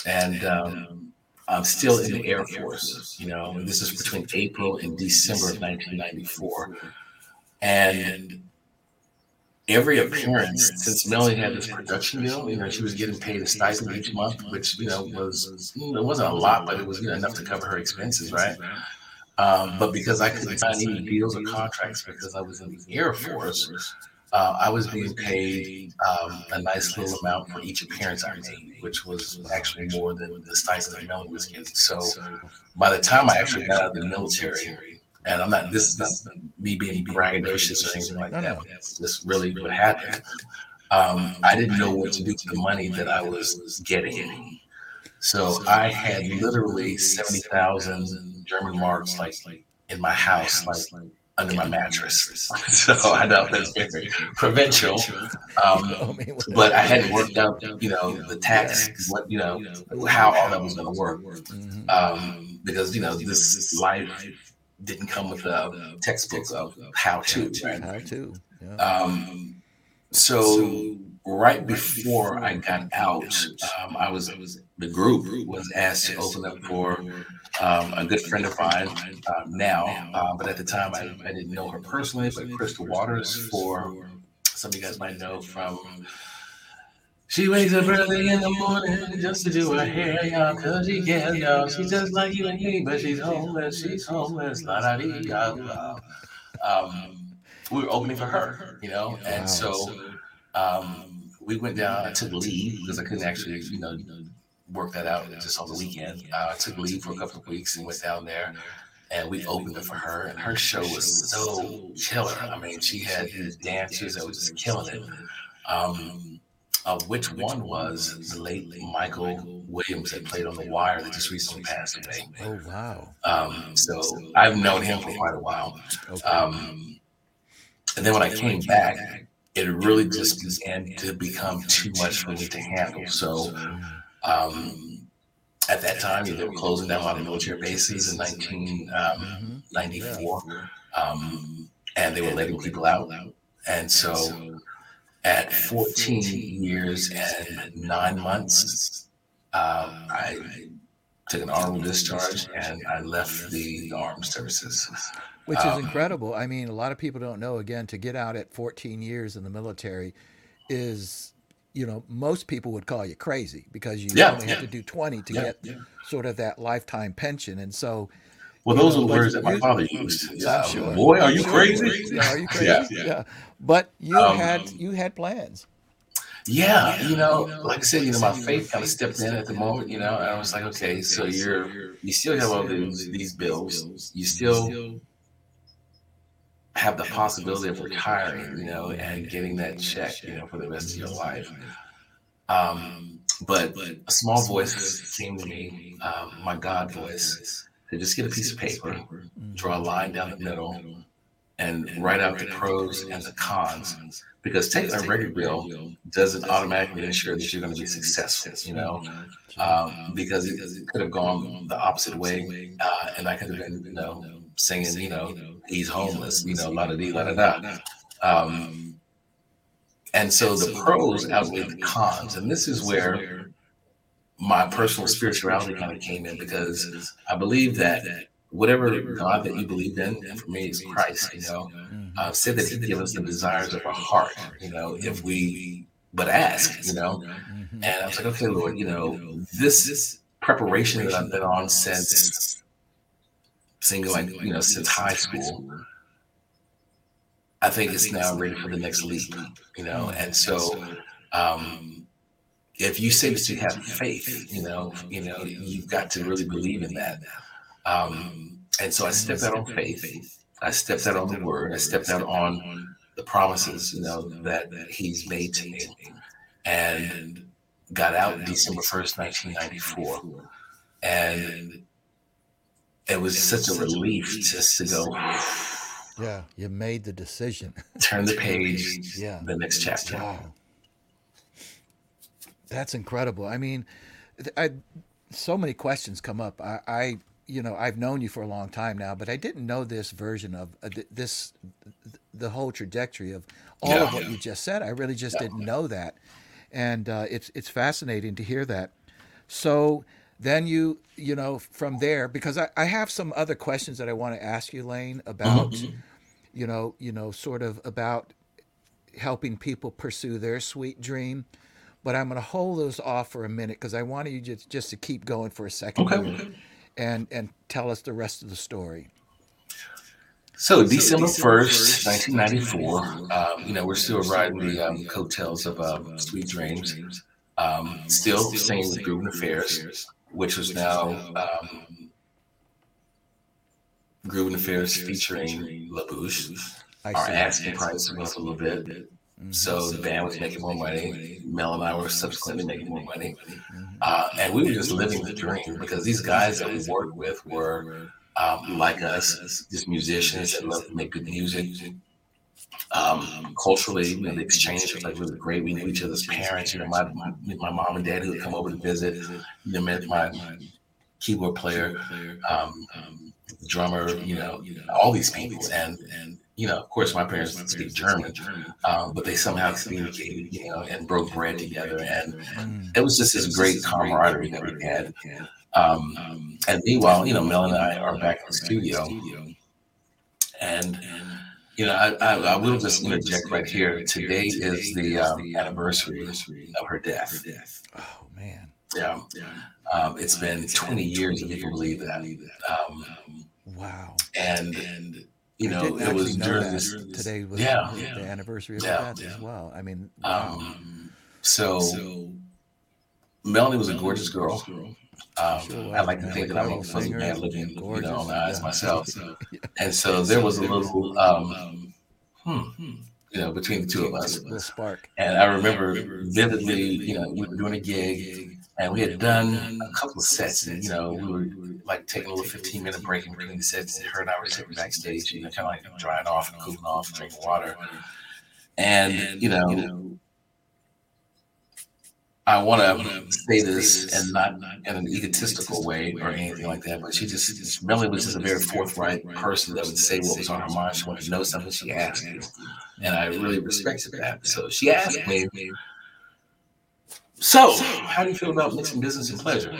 and um, I'm still in the Air Force, you know, and this is between April and December of 1994. And every appearance, since Melanie had this production deal, you know, she was getting paid a stipend each month, which, you know, was, it wasn't a lot, but it was you know, enough to cover her expenses, right? Um, but because I couldn't sign any deals or contracts because I was in the Air Force, uh, I was being paid um, a nice little amount for each appearance I made, which was actually more than the stipend that Melanie was getting. So by the time I actually got out of the military, and I'm not, this is not me being braggadocious or anything like that. That's just really what happened. Um, I didn't know what to do with the money that I was getting. So I had literally 70,000 German marks like in my house, like under my mattress. So I know that's very provincial. Um, I mean, what- but I hadn't worked out, you know, the tax, what, you know, how all that was going to work. Mhm. Um, because, you know, this life didn't come with a textbook of how to, right? How to? Um, so right before I got out, um, I was the group was asked to open up for um, a good friend of mine um, now, uh, but at the time I, I didn't know her personally, but Crystal Waters for some of you guys might know from. She wakes up early in the morning just to do her hair, y'all, cause she can't, y'all. She's just like you and me, but she's homeless, she's homeless, la da dee, da, da. Um, we were opening for her, you know, and so um, we went down. I took leave because I couldn't actually, you know, work that out just on the weekend. Uh, I took leave for a couple of weeks and went down there, and we opened it for her. And her show was so killer. I mean, she had these dancers that were just killing it. Um, uh, which one was the late Michael Williams that played on The Wire that just recently passed away? Oh wow. Um, so I've known him for quite a while. Um, and then when I came back, it really just began to become too much for me to handle. So um, at that time, they were closing down a lot of military bases in 1994, um, and they were letting people out. And so at 14 years and nine months, um, I took an honorable discharge and I left the armed services. Which is Um, incredible. I mean, a lot of people don't know. Again, to get out at 14 years in the military is, you know, most people would call you crazy because you Yeah, only have to do 20 to Yeah, get yeah. sort of that lifetime pension. And so, Well, those know, are the but words that my you- father used. I'm Yeah, sure. Boy, are you sure crazy? Yeah, are you crazy? Yeah. Yeah. But you Um, had you had plans. Yeah, you know, like I said, you know, my faith kind of stepped in at the moment, you know, and I was like, okay, so you're you still have all these these bills, you still have the possibility of retiring, you know, and getting that check, you know, for the rest of your life. Um, but a small voice seemed to me, um, my God voice, to just get a piece of paper, draw a line down the middle, and write out the pros and the cons. Because taking a record bill doesn't automatically ensure that you're going to be successful, you know, um, because it, it could have gone the opposite way, uh, and I could have been, you know, singing, you know, he's homeless, you know, la da dee, la da da. Um, and so the pros outweigh the cons, and this is where my personal spirituality kind of came in because I believe that whatever God that you believe in, and for me, is Christ, you know, uh, said that He'd give us the desires of our heart, you know, if we but ask, you know. Mm-hmm. And I was like, okay, Lord, you know, this preparation that I've been on since singing like you know since high school. I think it's now ready for the next leap, you know. And so, um, if you say that you have faith, you know, you know, you've got to really believe in that. Um, and so I stepped out on faith. I stepped out on the word. I stepped out on the promises, you know, that he's made to me, and got out December first, nineteen ninety four, and it was such a relief just to go Yeah, you made the decision. turn the page, Yeah. the next chapter. Wow. That's incredible. I mean, I so many questions come up. I, I you know, I've known you for a long time now, but I didn't know this version of uh, th- this, the whole trajectory of all of what you just said. I really just didn't know that, and uh, it's it's fascinating to hear that. So then you you know from there because I, I have some other questions that I want to ask you, Lane, about you know you know sort of about helping people pursue their sweet dream. But I'm going to hold those off for a minute because I want you just, just to keep going for a second Okay. here and and tell us the rest of the story. So December first, nineteen ninety four. Um, you know, we're still riding the um, coattails of um, Sweet Dreams. Um, still singing with Groovin Affairs, which was now um, Groovin Affairs featuring La Bouche. Our asking price went up a little bit. So the band was making more money. Mel and I were subsequently making more money. Uh, and we were just living the dream because these guys that we worked with were um, like us, just musicians that love to make good music. Um, culturally, you know, the exchange was like really great. We knew each other's parents. You know, my my, my mom and dad who would come over to visit. You know, met my keyboard player, um, drummer. You know, all these people, and and you know, of course, my parents speak German, um, but they somehow communicated, you know, and broke bread together, and it was just this great camaraderie that we had. Um, and meanwhile, you know, Mel and I are back in the studio, and you know, I, I, I will just interject right here. Today is the um, anniversary of her death. Oh man. Yeah, um, it's been 20 years, if you can believe that. Um, Wow. and you know, it was actually know during that this. today was yeah, the yeah. anniversary of Yeah. her death as well. I mean, wow. Um, so, Melanie was a gorgeous girl. Um, Sure I like to think that I'm a fuzzy man looking, you know, gorgeous, on the eyes yeah. myself. And so there was a little, um, hmm, you know, between the two of us. little spark. And I remember vividly, you know, we were doing a gig and we had done a couple of sets and, you know, we were like taking a little 15 minute break in between the sets. And her and I were sitting backstage, you know, kind of like drying off and cooling off, drinking water. And, you know, I want to say this and not in an egotistical way or anything like that, but she just, Melanie was just a very forthright person that would say what was on her mind. She wanted to know something, she asked you. And I really respected that. So she asked me, So, how do you feel about mixing business and pleasure?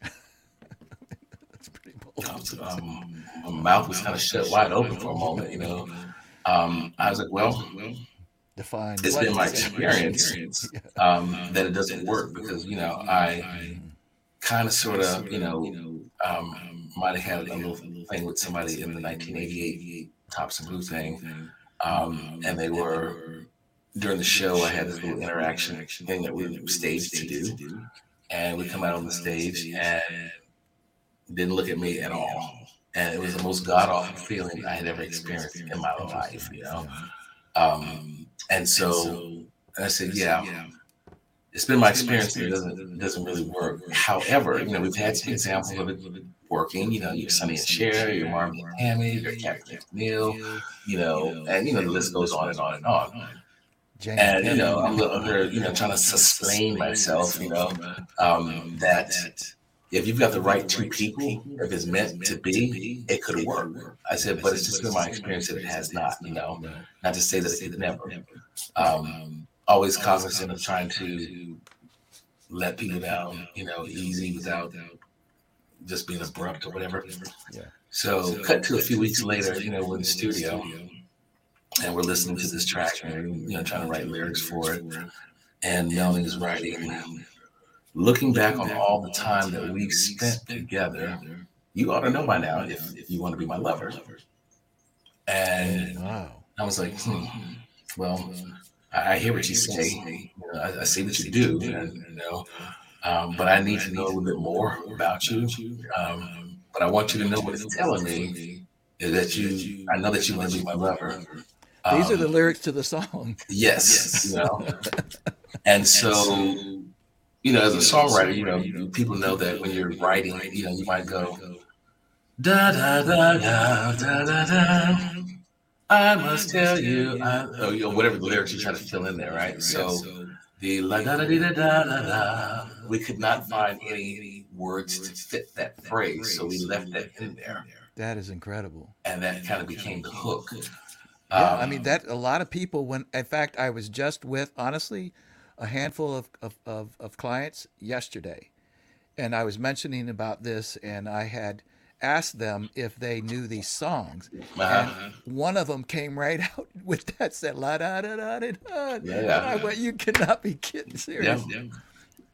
That's pretty bold. Um, my mouth was kind of shut wide open for a moment, you know. Um, I was like, well, Define. it's been my that? experience um, that it doesn't work because you know I kind of sort of you know um, might have had a little thing with somebody in the 1988 Tops in Blue thing, um, and they were during the show. I had this little interaction thing that we staged to do, and we come out on the stage and didn't look at me at all, and it was the most god awful feeling I had ever experienced in my life, you know. Um, and so and I said, yeah, it's been my experience that it doesn't it doesn't really work. However, you know, we've had some examples of it working. You know, your Sonny and Cher, your Marvin and Tammy, your Captain Neil, you know, and you know the list goes on and on and on. And you know, I'm here, you know, trying to sustain myself. You know, um, that if you've got the right two people, if it's meant to be, it could work. I said, but it's just been my experience that it has not. You know, not to say that it never. Um, always cognizant of trying to let people down, you know, easy without just being abrupt or whatever. Yeah. So, cut to a few weeks later, you know, we're in the studio and we're listening to this track and, you know, trying to write lyrics for it. And Melanie's writing, looking back on all the time that we've spent together, you ought to know by now if, if you want to be my lover. And Wow. I was like, hmm, well, I, I hear what you say. You I, I see what you do, and, you know, um, but I need to know a little bit more about you. Um, but I want you to know what it's telling me is that you, I know that you want to be my lover. These are the Um, lyrics to the song. Yes, you know. And so, you know, as a songwriter, you know, people know that when you're writing, you know, you might go da da da da da da da. I must tell you, I, or, you know, whatever the lyrics you try to fill in there, right? So the la da da da da da da da. We could not find any words to fit that phrase, so we left that in there, That is incredible. and that kind of became the hook. Yeah, I Um, mean that a lot of people when in fact I was just with honestly a handful of, of, of, of clients yesterday. And I was mentioning about this and I had asked them if they knew these songs. Uh-huh. and one of them came right out with that said la da da da da da. And I went you cannot be kidding serious. Yeah.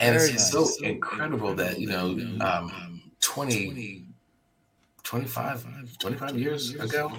And Very it's nice. so incredible that, you know, um, 20, 25, 25 years ago,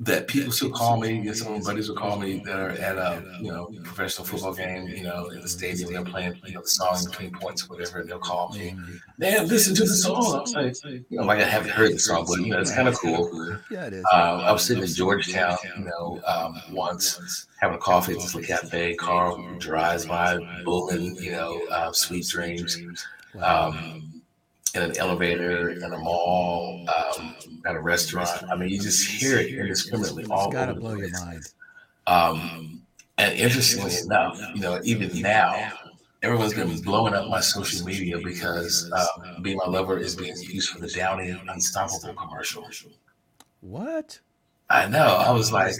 that people still call me, and some of my buddies will call me that are at a, you know, professional football game, you know, in the stadium, they're playing, you know, the song between points or whatever, and they'll call me, man, listen to the song. I was like, you know, like I haven't heard the song, but, you know, it's kind of cool. yeah it is. Um, I was sitting in Georgetown, you know, um, once having a coffee at this cafe. Carl drives by, booming, you know, uh, sweet dreams, um, in an elevator, in a mall, um, at a restaurant. I mean, you just hear it indiscriminately all it's got to over the blow your mind Um, and interestingly enough, you know, even now, everyone's been blowing up my social media because um, "Be My Lover" is being used for the Downy Unstoppable commercial. what I know. I was like,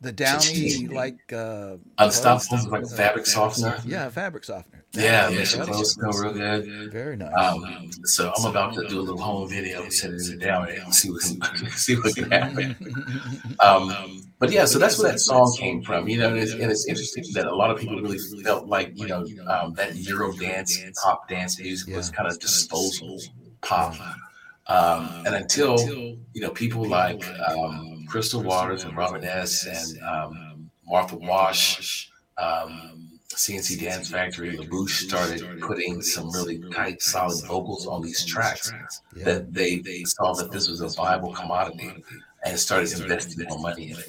the downy like uh Unstoppable like fabric softener. yeah fabric softener Yeah, That's- makes your that's- clothes real good. very nice Um, so I'm about to do a little home video and send it down and see what can, see what can happen. Um, but yeah, so that's where that song came from, you know. And it's, and it's interesting that a lot of people really felt like you know um, that Euro dance, pop dance music was kind of disposable pop. Um, and until you know people like um, Crystal Waters and Robin S. and um, Martha Wash, um, CNC Dance Factory, La Bouche started putting some really tight, solid vocals on these tracks yeah that they, they saw that this was a viable commodity and started investing more money in it.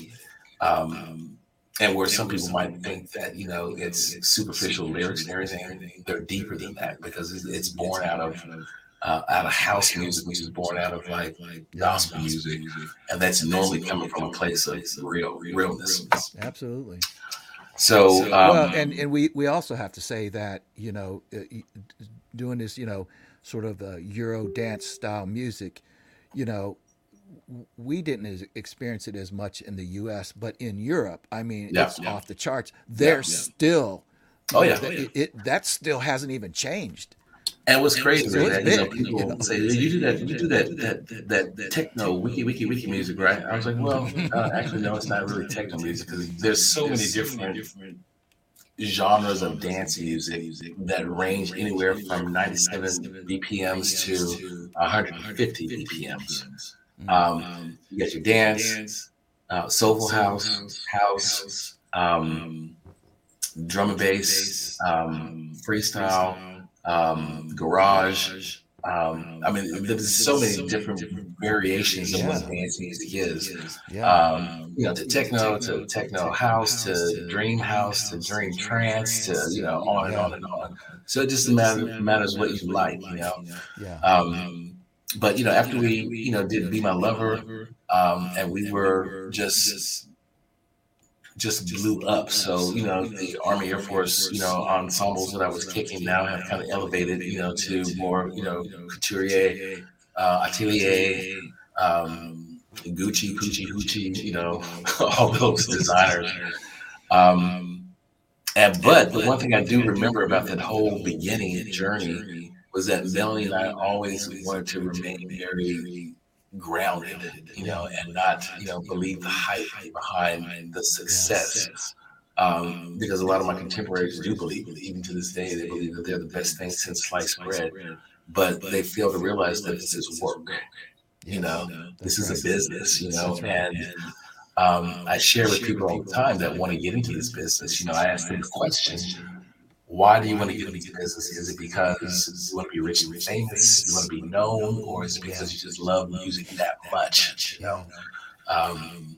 Um, and where some people might think that you know it's superficial lyrics and everything, they're deeper than that because it's, it's born out of uh, out of house music, which is born out of like gospel music, and that's normally coming from a place of real realness. absolutely So, um, well, and and we we also have to say that you know uh, doing this you know sort of uh, Euro dance style music, you know, we didn't experience it as much in the U.S., but in Europe, I mean, Yeah. it's off the charts. They're still, Oh, yeah. it, it, that still hasn't even changed. And what's crazy is that you know, people you know. say you do that, you do that, that, that, that techno wiki wiki wiki music, right? I was like, well, uh, actually, no, it's not really techno music because there's so many different genres of dance music that range anywhere from 97 BPMs to 150 BPMs. Um, you got your dance, uh, soulful house, house, um, drum and bass, um, freestyle, um, garage. Um, I mean, there's so many different variations of what dance music is. Yeah, Um, you know, to techno, to techno house, to dream house, to dream trance, to you know, on and on and on. So it just matter, matters what you like, you know. yeah, Um, but you know, after we, you know, did "Be My Lover," um, and we were just just blew up. So you know, the Army Air Force, you know, ensembles that I was kicking now have kind of elevated, you know, to more, you know, couturier, uh, atelier, um, Gucci, Gucci, Gucci, you know, all those designers. Um, and but the one thing I do remember about that whole beginning journey was that Melanie and I always wanted to remain very grounded, you know, and not, you know, believe the hype behind the success. Um, because a lot of my contemporaries do believe even to this day, they believe that they're the best thing since sliced bread. but they fail to realize that this is work. You know, this is a business. You know, and um, I share with people all the time that want to get into this business. You know, I ask them the question, why do you want to get into business? Is it because you want to be rich and famous? You want to be known? Or is it because you just love music that much? You know? Um,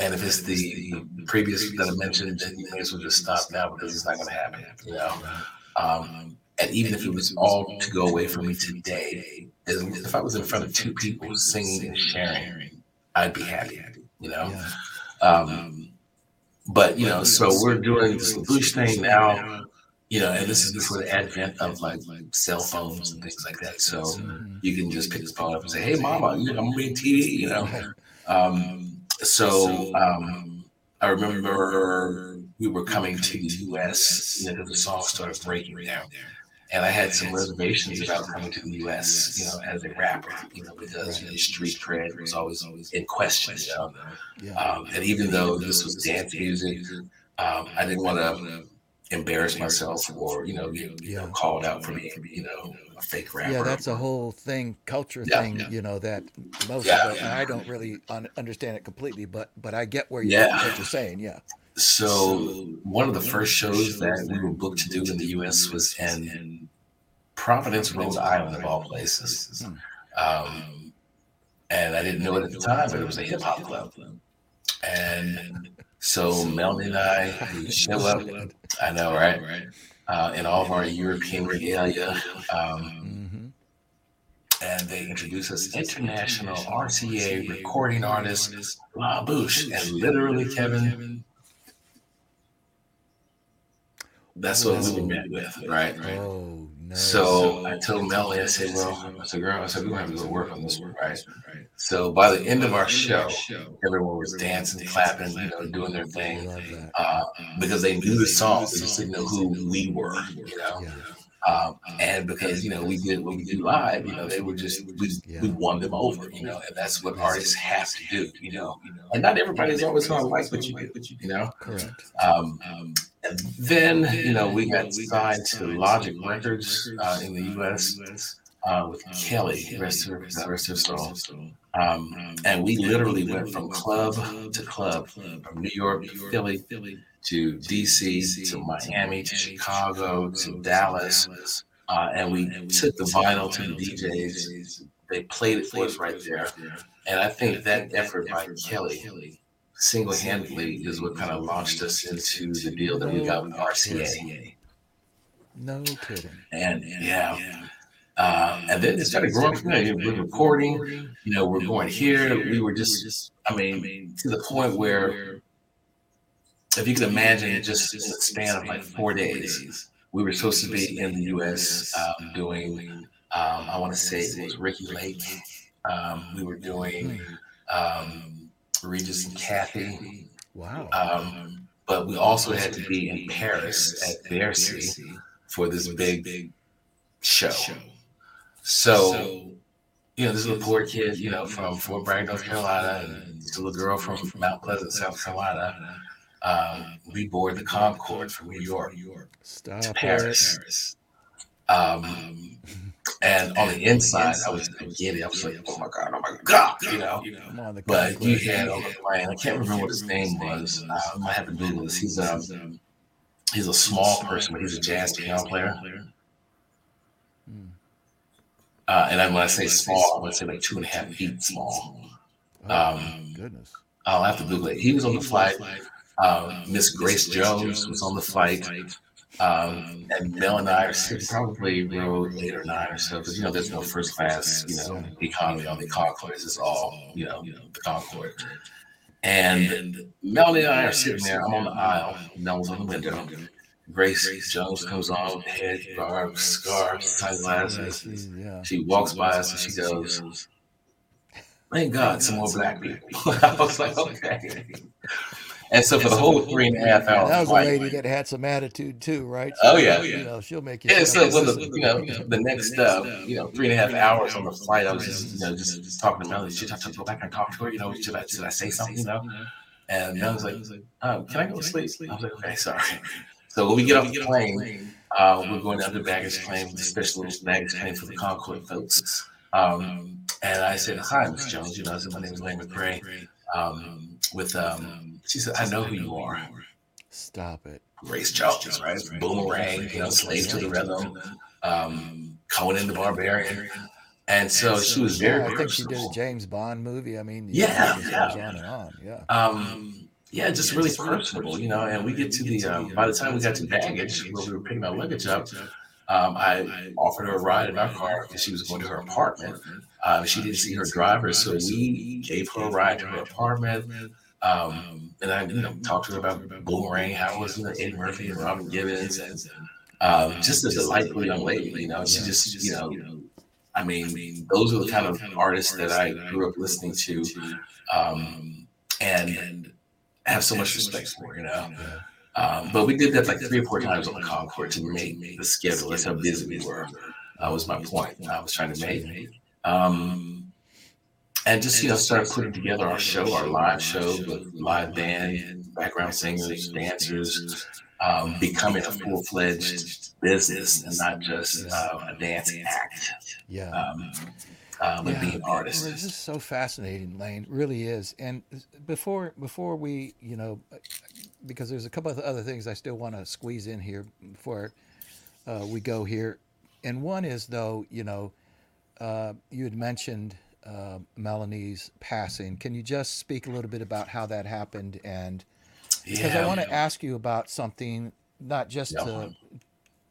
and if it's the previous that I mentioned, then you may as well just stop now because it's not going to happen. You know? Um, and even if it was all to go away from me today, if I was in front of two people singing and sharing, I'd be happy. You know? Um, but you know, so we're doing this La Bouche thing now, you know, and this is before the advent of like like cell phones and things like that. So you can just pick the phone up and say, "Hey, mama, you know, I'm reading TV," you know. Um, so um, I remember we were coming to the U.S. You know, 'cause the song started breaking down, there. and I had some reservations about coming to the U.S. You know, as a rapper, you know, because you know, street cred was always always in question. You know, um, and even though this was dance music, um, I didn't want to embarrass myself or you know get you know, called out for being you know a fake rapper. Yeah, that's a whole thing, culture Yeah, thing. yeah. You know that most Yeah, of it. yeah. I don't really un- understand it completely, but but I get where you Yeah. what you're saying. Yeah. So one of the first shows that we were booked to do in the U.S. was in Providence, Rhode Island, of all places. Um, and I didn't know it at the time, but it was a hip hop club. And so Melanie and I we show up. I know, right? Uh, in all of our European regalia. Um, and they introduce us international RCA recording artist La Bouche. And literally, Kevin, that's what we were met with, right? Oh So I told Melanie, I said, well, I said, girl, I said, we're gonna have to go work on this one, right? So by the end of our show, everyone was dancing, clapping, you know, doing their thing, uh, because they knew the song, they just didn't know who we were, you know. Yeah. Um, and because you know we did what we do live, you know, they were just we, we won them over, you know, and that's what artists have to do, you know. And not everybody's always gonna like what you do, you know. Correct. Um, and then, you know, we got signed to Logic Records uh, in the U.S. Uh, with Kelly, rest her, rest her soul. Um, and we literally went from club to club, from New York to Philly to D.C. to Miami to Chicago to Dallas. Uh, and we took the vinyl to the DJs. They played it for us right there. And I think that effort by Kelly single-handedly is what kind of launched us into the deal that we got with RCA. No kidding. And yeah, uh, and then it started growing from there. We're recording, you know, we're going here. We were just, I mean, to the point where, if you could imagine, it just in the span of like four days, we were supposed to be in the U.S. Um, doing, um, I want to say it was Ricki Lake. Um, we were doing um, Regis and Kathie. Wow. Um, but we also had to be in Paris at Bercy for this big big show. So, you know, this little poor kid, you know, from Fort Bragg, North Carolina, and this little girl from Mount Pleasant, South Carolina. Um, we board the Concorde from New York Stop to. Paris. Um, and on the inside, I was giddy. I was like, oh my God, oh my God, you know. I'm on But you had on the plane, I can't remember what his name was. Uh, I might have to Google this. He's um, he's a small person, but he's a jazz piano player. Uh, and when I say small, I would say like two and a half feet small. Um, Goodness. I'll have to Google it. He was on the flight. Uh, Miss Grace Jones was on the flight. Um, and Mel and I are probably row eight or nine or so, because you know there's no first class, you know, economy on the Concorde. It's all, you know, the Concorde. And Melanie and I are sitting there. I'm on the aisle. Mel's on the window. Grace Jones comes on, head guard, scarf, sunglasses. She walks by us and she goes, Thank God, some more black people. I was like, okay. And so for the whole three and a half hours, That was a lady that had some attitude too, right? Oh, yeah. You know, she'll make you. Yeah, so the you know the next uh, you know three and a half hours on the flight, I was just you know just, just talking to Melanie. Should I go back and talk to her? You know, should I should I say something? You know, and i was like, oh, "Can I go to sleep?" I was like, "Okay, sorry." So when we get off the plane, Uh, we're going under baggage claim, the special baggage claim for the Concorde folks. Um, and I said, "Hi, Miss Jones. You know, I said my name is Lane McCray." Um, with um, she said, "I know who you are." Stop it. Grace Jones, right? Boomerang, you know, Slave to the Rhythm, um, Conan the Barbarian. And so she was very Yeah, I think she did a. James Bond movie. I mean, Yeah, it just yeah. on and on. Yeah. Um, yeah, just really personable, you know. And we get to the, um, by the time we got to baggage, where we were picking our luggage up, um, I offered her a ride in our car because she was going to her apartment. Um, she didn't see her driver, so we gave her a ride to her apartment. Um, and I, you know, talked to her about Boomerang, how it was, know, Eddie Murphy and Robin Givens, and um, just a delightful young lady. You know, she just, you know, I mean, those are the kind of artists that I grew up listening to, um, and have so much respect for. You know, um, but we did that like three or four times on the Concorde to make the schedule. That's how busy we were. That was my point. I was trying to make. Um, and just you know, start putting together our show, our live show with live band, background singers, dancers, um, becoming a full fledged business and not just uh, a dance act. Yeah. Um, um, and Yeah, being artists. It's just so fascinating, Lane. Really is. And before before we, you know, because there's a couple of other things I still want to squeeze in here before uh, we go here. And one is though, you know, uh, you had mentioned uh, Melanie's passing. Can you just speak a little bit about how that happened? And because I want to ask you about something, not just Yeah. to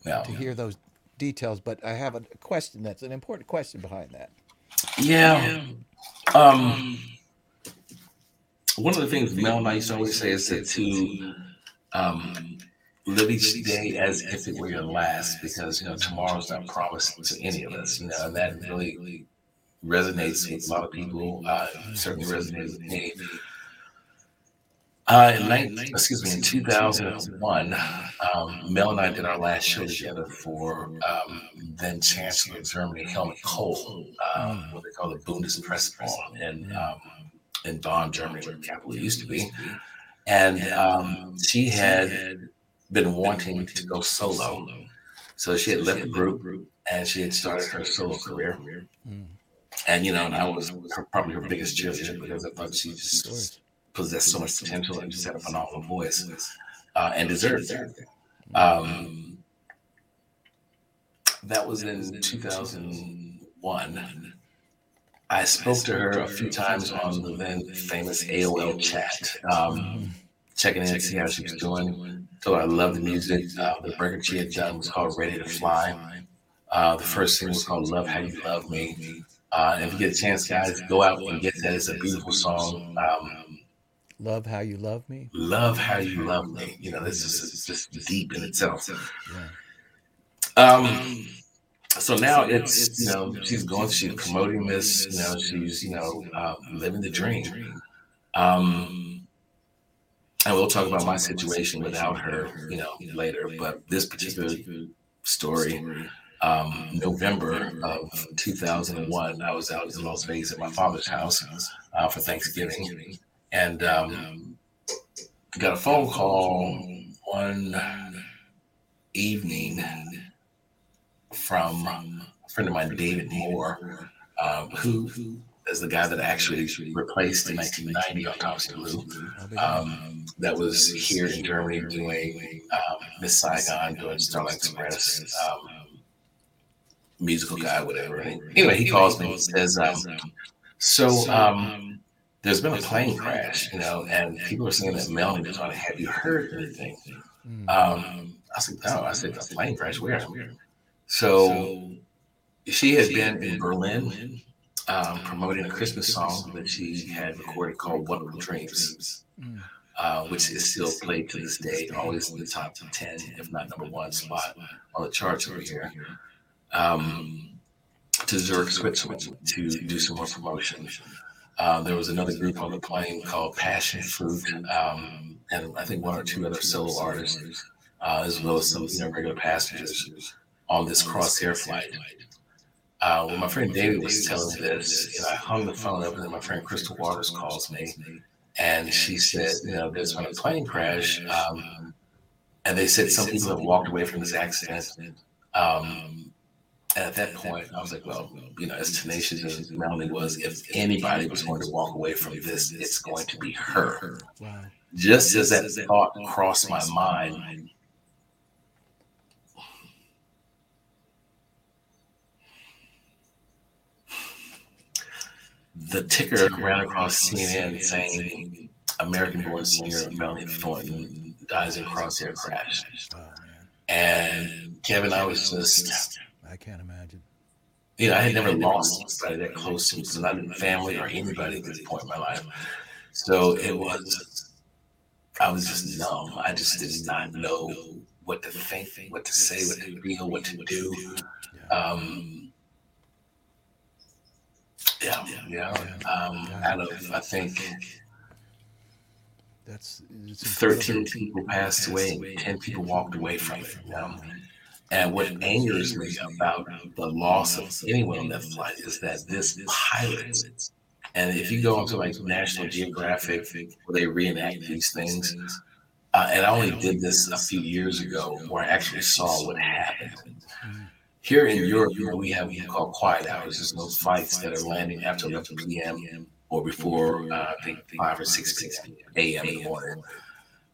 Yeah. to hear those details, but I have a question that's an important question behind that. Yeah. Um, one of the things Mel and I used to always say is that to um, live each day as if it were your last, because you know tomorrow's not promised to any of us. You know, and that really resonates with a lot of people. Uh, certainly resonates with me. Uh, in 19, excuse me, in 2001, um, Mel and I did our last show together for um, then Chancellor of Germany, Helmut Kohl, um, what they call the Bundespresseball in, um, in Bonn, Germany, where the capital used to be. And um, she had been wanting to go solo. So she had left the group and she had started her solo career. And, you know, and I was her, probably her biggest cheerleader because I thought she just possessed so much potential and just had a phenomenal voice uh, and deserved that. Um, that was in 2001. I spoke to her a few times on the then famous AOL chat, um, checking in to see how she was doing. So I loved the music. Uh, the record she had done was called Ready to Fly. Uh, the first single was called Love How You Love Me. Uh, if you get a chance, guys, go out and get that. It's a beautiful song. Um, Love how you love me. love how you love me. You know, this is just deep in itself. Um, so now it's you know she's going, she's promoting this. You know, she's you know uh, living the dream. Um, and we'll talk about my situation without her, you know, later. But this particular story, um, November of 2001, I was out in Las Vegas at my father's house uh, for Thanksgiving, and um, got a phone call one evening from a friend of mine, David Moore, um, who is the guy that actually replaced in 1990 on Blue. Um, that was here in Germany doing um, Miss Saigon, doing Starlight Express, um, musical guy, whatever. Anyway, he calls me and says, um, "So um, there's been a plane crash, you know, and people are saying that Melanie was on it. Have you heard anything?" Um, I said, "No." I said, "The plane crash? Where?" So she had been in Berlin um, promoting a Christmas song that she had recorded called Wonderful Dreams, uh, which is still played to this day, always in the top 10, if not number one spot on the charts over here, um, to Zurich, Switzerland to do some more promotion. Uh, there was another group on the plane called Passion Fruit, um, and I think one or two other solo artists, uh, as well as some regular passengers on this Crossair flight. Uh, when my friend David was telling me this, you know, I hung the phone up, and then my friend Crystal Waters calls me, and she said, you know, there's been a plane crash, um, and they said some people have walked away from this accident. Um, at that point, I was like, well, you know, as tenacious as Melanie was, if anybody was going to walk away from this, it's going to be her. Wow. Just as that thought crossed my mind, the ticker ran across CNN saying American born singer Melanie Thornton dies in Crossair crash. And Kevin, I was just, I can't imagine. you know, I had never lost somebody that close to me, so not in family or anybody at this point in my life. So it was, I was just numb. I just did not know what to think, what to say, what to feel, what to do. Um, yeah, yeah. Um, out of, I think, That's 13 people passed away and 10 people walked away from it. You know? And what angers me about the loss of anyone on that flight is that this pilot, and if you go onto like National Geographic, where they reenact these things, uh, and I only did this a few years ago where I actually saw what happened. Here in Europe, you know, we have what we call quiet hours. There's no flights that are landing after 11 p.m. or before, uh, I think, 5 or 6 a.m. in the morning.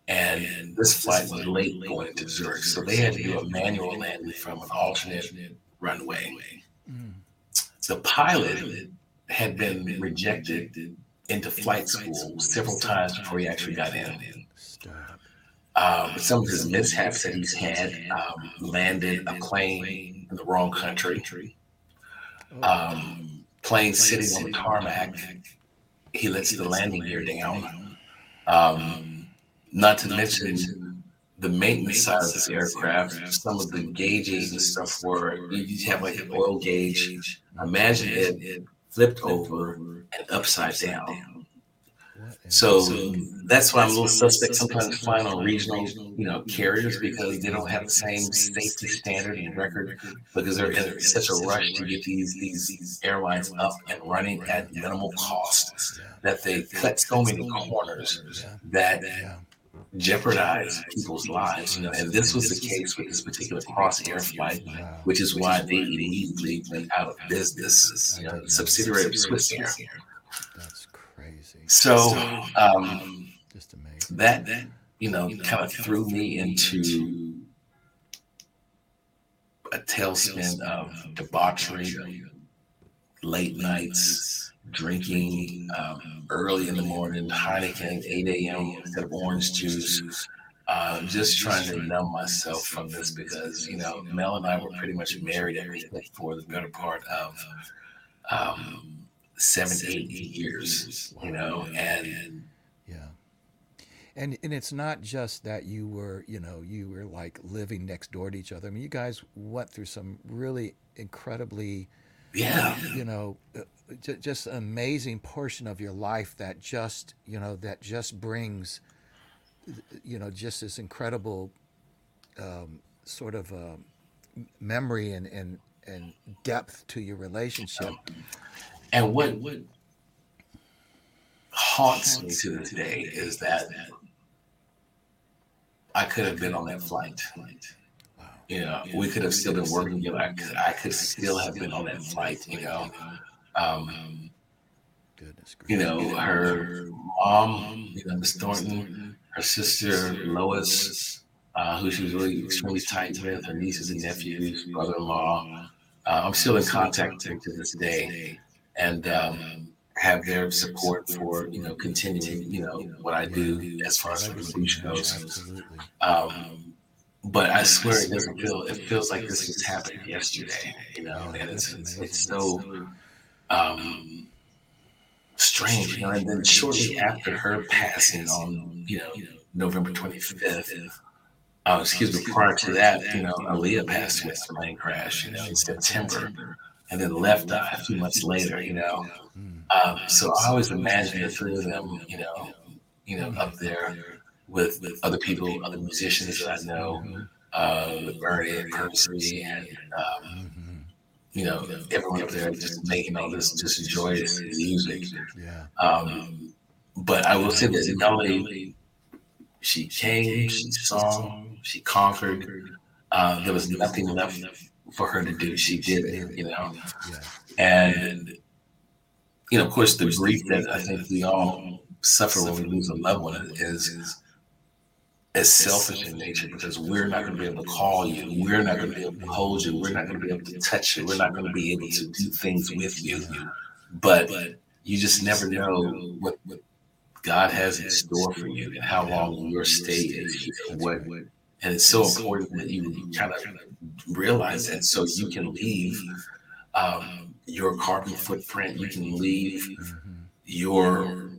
And this flight was late going into Zurich. So they had to do a manual landing from an alternate runway. The pilot had been rejected into flight school several times before he actually got in. Um, some of his mishaps that he's had um, landed a plane in the wrong country. Um, plane sitting on the tarmac, he lets the landing gear down. Not to mention the maintenance side of this aircraft, some of the gauges and stuff were you have like an oil gauge. Imagine it flipped over and upside down. So that's why I'm a little suspect sometimes flying on regional, you know, carriers because they don't have the same safety standard and record because they're in such a rush to get these these airlines up and running at minimal cost that they cut so many corners that. Jeopardize people's lives. You know, and this was the case with this particular Crossair flight, which is why they immediately went out of business. You know, subsidiary of Swissair. That's crazy. So um, Just amazing. that you know kind of threw me into a tailspin of debauchery, late nights, drinking um, early in the morning, Heineken, 8 a.m. instead of orange juice. Uh, just trying to numb myself from this because you know Mel and I were pretty much married every day for the better part of um, seven, eight years. You know, and Yeah. And and it's not just that you were, you know, you were like living next door to each other. I mean, you guys went through some really incredibly, yeah, you know, uh, just an amazing portion of your life that just, you know, that just brings, you know, just this incredible um, sort of uh, memory and, and and depth to your relationship. And what what haunts me to this day is that I could have been on that flight. You know, we could have still been working together. I could, I could still have been on that flight. You know, um, Goodness you know, her mom, you know, Miss Thornton, her sister Lois, uh, who she was really extremely tight with, her nieces and nephews, brother-in-law. Uh, I'm still in contact with them to this day, and um, have their support for you know continuing you know what I do as far as the revolution goes. Um, but I swear it doesn't feel. It feels like this just happened yesterday, you know, and it's it's, it's so um, strange, you know. And then shortly after her passing on, you know, November twenty fifth. Oh, excuse me. Prior to that, you know, Aaliyah passed in a plane crash, you know, in September, and then left a few months later, you know. Um, so I always imagine the three of them, you know, you know, up there with, with other people, other musicians that I know, uh, with Bernie and Percy and, um, you know, everyone up there just making all this just joyous music. Yeah. Um, but I will say that only she came, she sung, She conquered. Uh, there was nothing left for her to do. She did it, you know. And you know, of course, the grief that I think we all suffer when we lose a loved one is is selfish in nature because we're not going to be able to call you, we're not going to be able to hold you, we're not going to be able to touch you, we're not going to be able to do things with you. But you just never know what, what God has in store for you and how long your stay is. And what, and it's so important that you kind of realize that so you can leave um, your carbon footprint, you can leave your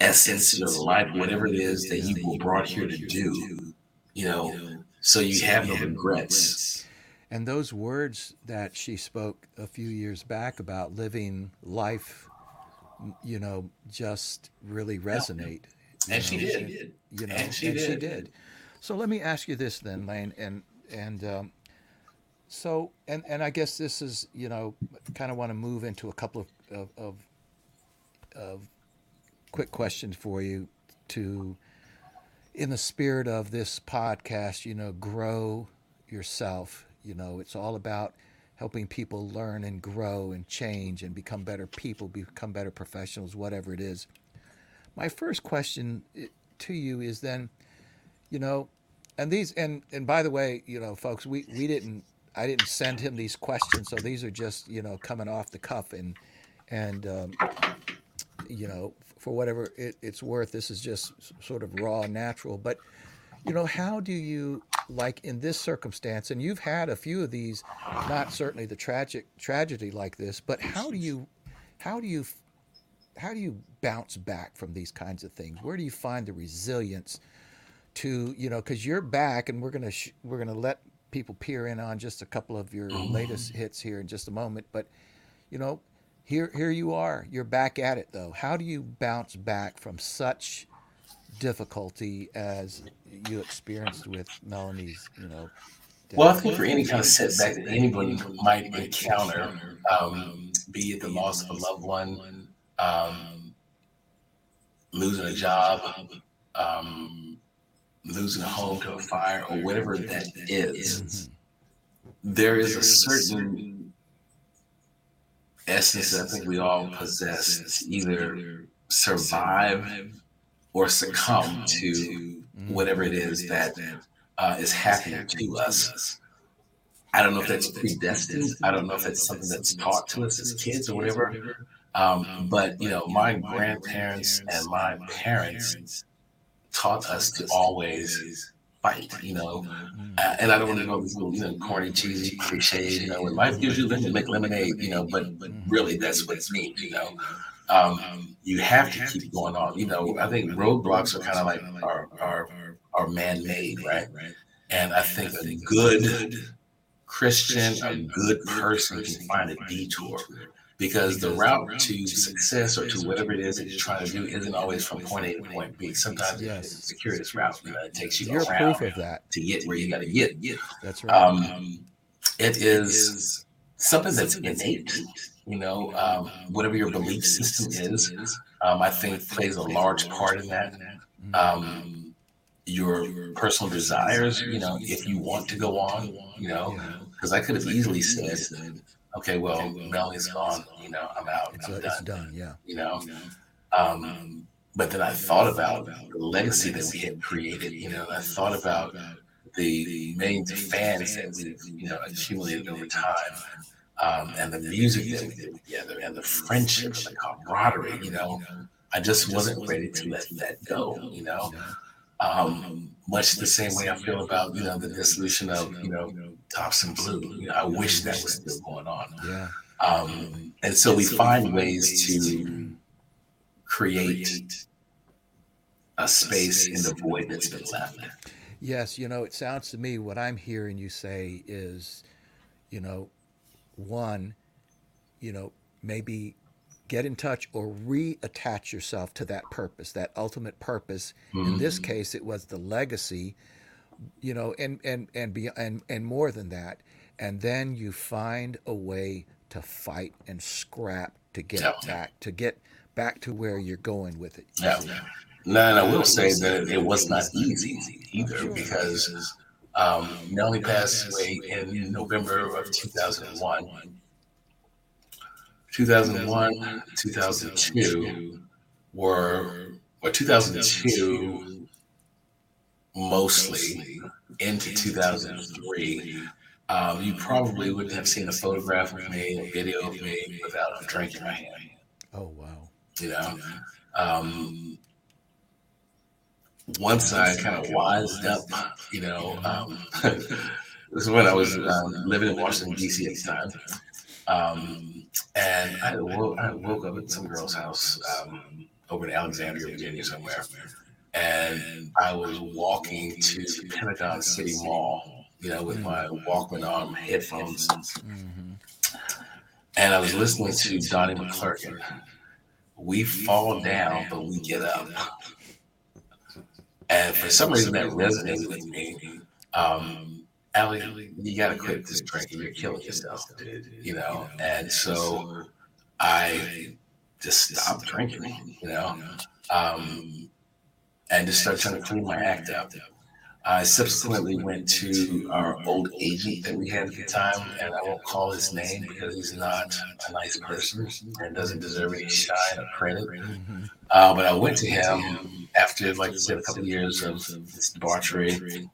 essence, your life, whatever it is that you were brought here to do, you know, so you have no regrets. And those words that she spoke a few years back about living life, you know, just really resonate. And she know, did. You know, And she did. So let me ask you this then, Lane, and and um, so and and I guess this is you know kind of want to move into a couple of of, of of quick questions for you to in the spirit of this podcast, you know, grow yourself. You know, it's all about helping people learn and grow and change and become better people, become better professionals, whatever it is. My first question to you is then, you know, and these and and by the way, you know, folks, we we didn't I didn't send him these questions, so these are just you know coming off the cuff and and um, you know for whatever it, it's worth, this is just sort of raw natural. But you know, how do you like in this circumstance? And you've had a few of these, not certainly the tragic tragedy like this, but how do you how do you how do you bounce back from these kinds of things? Where do you find the resilience to you know because you're back and we're gonna sh- we're gonna let people peer in on just a couple of your oh. latest hits here in just a moment but you know here here you are. You're back at it though. How do you bounce back from such difficulty as you experienced with melanie's you know death? Well, I think for any kind of setback that anyone might encounter, um, be it the loss of a loved one, um, losing a job, um, losing a home to a fire, or whatever that is, there is a certain essence that I think we all possess is either survive or succumb to whatever it is that uh, is happening to us. I don't know if that's predestined. I don't know if it's something that's taught to us as kids or whatever. Um, but you know, my grandparents and my parents taught us to always fight. You know, uh, and I don't want to go you know, corny, cheesy cliches. You know, when life gives you lemon, make lemonade. You know, but but really, that's what it means. You know, um, you have to keep going on. You know, I think roadblocks are kind of like are are are man made, right? And I think a good Christian, a good person can find a detour because the route to success or to whatever it is that you're trying to do isn't always from point A to point B. Sometimes Yes. it's a circuitous route. You know, it takes you you're around proof of that to get where you got to get. that's right Um, it is something that's innate. You know, um, whatever your belief system is, um, I think plays a large part in that. Um, your personal desires, you know, if you want to go on, you know, because I could have easily said, okay, well, Melanie's gone, you know, I'm out, it's, I'm uh, it's done, done yeah you know. Um, but then I thought about the legacy that we had created, you know, I thought about the millions of fans that we've, you know, accumulated over time. Um, and the music that we did together and the friendship and the camaraderie, you know, I just wasn't ready to let that go, you know. Um, much the same way I feel about, you know, the dissolution of, you know, Tops in Blue. You know, I wish that was still going on. yeah Um, and so we find ways to create a space in the void that's been left. Yes, you know, it sounds to me what I'm hearing you say is, you know, one, you know, maybe get in touch or reattach yourself to that purpose, that ultimate purpose. In this case, it was the legacy, you know, and and and be and and more than that. And then you find a way to fight and scrap to get Yeah. back to get back to where you're going with it. Yeah. No, and I will say that it was not easy either because um, Melanie passed away in November of 2001. 2001, 2002 were, or 2002 mostly into 2003. Um, you probably wouldn't have seen a photograph of me, a video of me without a drink in my hand. Oh wow. You know, um, once I kind of wised up, you know, um, this is when I was um, living in Washington D.C. at the time, um, and I woke, I woke up at some girl's house um, over in Alexandria, Virginia, somewhere, and I was walking to the Pentagon City Mall, you know, with my Walkman on, headphones, and I was listening to Donnie McClurkin. We fall down, but we get up. And for some reason, that resonated with me. Um, Allie, you got to quit this drinking. You're killing yourself, dude. You know? And so I just stopped drinking, you know? Um, and just started trying to clean my act up. I subsequently went to our old agent that we had at the time, and I won't call his name because he's not a nice person and doesn't deserve any shine or credit. Uh, but I went to him after, like I said, a couple of years of this debauchery,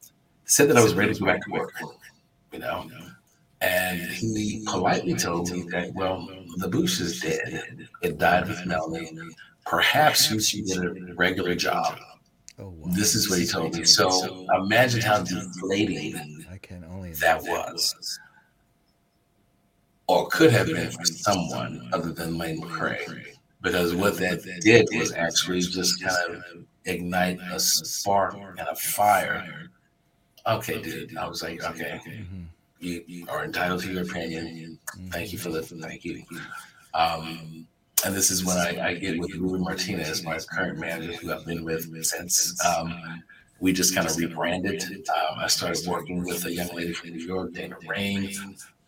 said that I was ready to go back to work, you know. And he politely told me that, well, La Bouche is dead. It died with Melanie. Perhaps you should get a regular job. Oh wow. This is what he told me. So imagine how deflating I can only that was, or could have been for someone other than Lane McCray. Because what that did was actually just kind of ignite a spark and a fire. Okay, dude. I was like, okay, okay. you, you are entitled to your opinion. Thank you for the thank you. Um, and this is when I, I get with Ruben Martinez, my current manager, who I've been with since. Um, we just kind of rebranded. Um, I started working with a young lady from New York, Dana Rayne,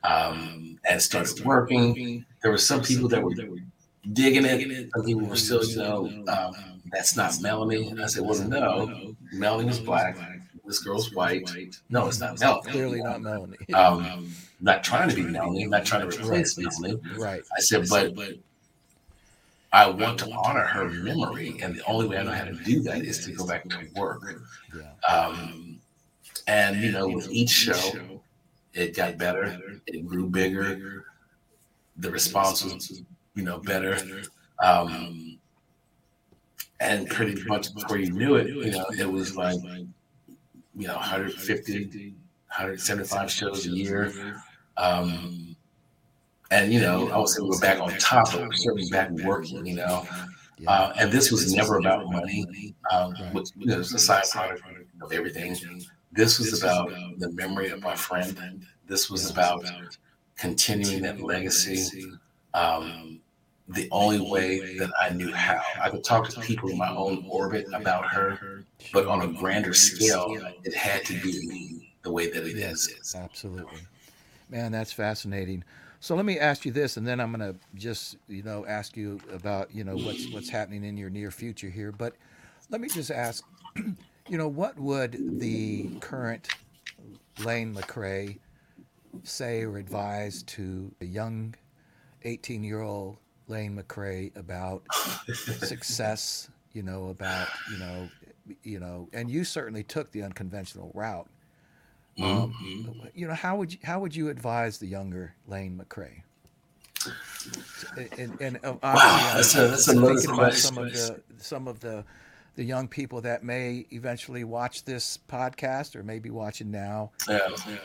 um, and started working. There were some people that were digging it. Some people were still, you know, um, that's not Melanie. And I said, well, no, Melanie is black. This girl's white. No, it's not Melanie. Clearly not Melanie. Um, not trying to be Melanie. I'm Not trying to replace Melanie. right. I said, but but I want to honor her memory, and the only way I know how to do that is to go back to work. Yeah. Um, and you know, with each show, it got better. It grew bigger. The response was, you know, better. Um, and pretty much before you knew it, you know, it was like, you know, 150, 175 shows a year. Um, and you know, I would say we were back on top, but we're certainly back working. You know, uh, and this was never about money. Um, which, you know, it's a side product of everything. This was about the memory of my friend. This was about continuing that legacy. Um, the only way that I knew how. I could talk to people in my own orbit about her, but on a grander scale, it had to be the way that it is. Absolutely. Man, that's fascinating. So let me ask you this, and then I'm going to just, you know, ask you about, you know, what's what's happening in your near future here. But let me just ask, you know, what would the current Lane McCray say or advise to a young 18 year old Lane McCray about success, you know, about, you know, you know, and you certainly took the unconventional route. Um, you know, how would you, how would you advise the younger Lane McCray? And, and uh, that's a- that's a I'm loaded thinking about some of the some of the the young people that may eventually watch this podcast or maybe watching now. Yeah.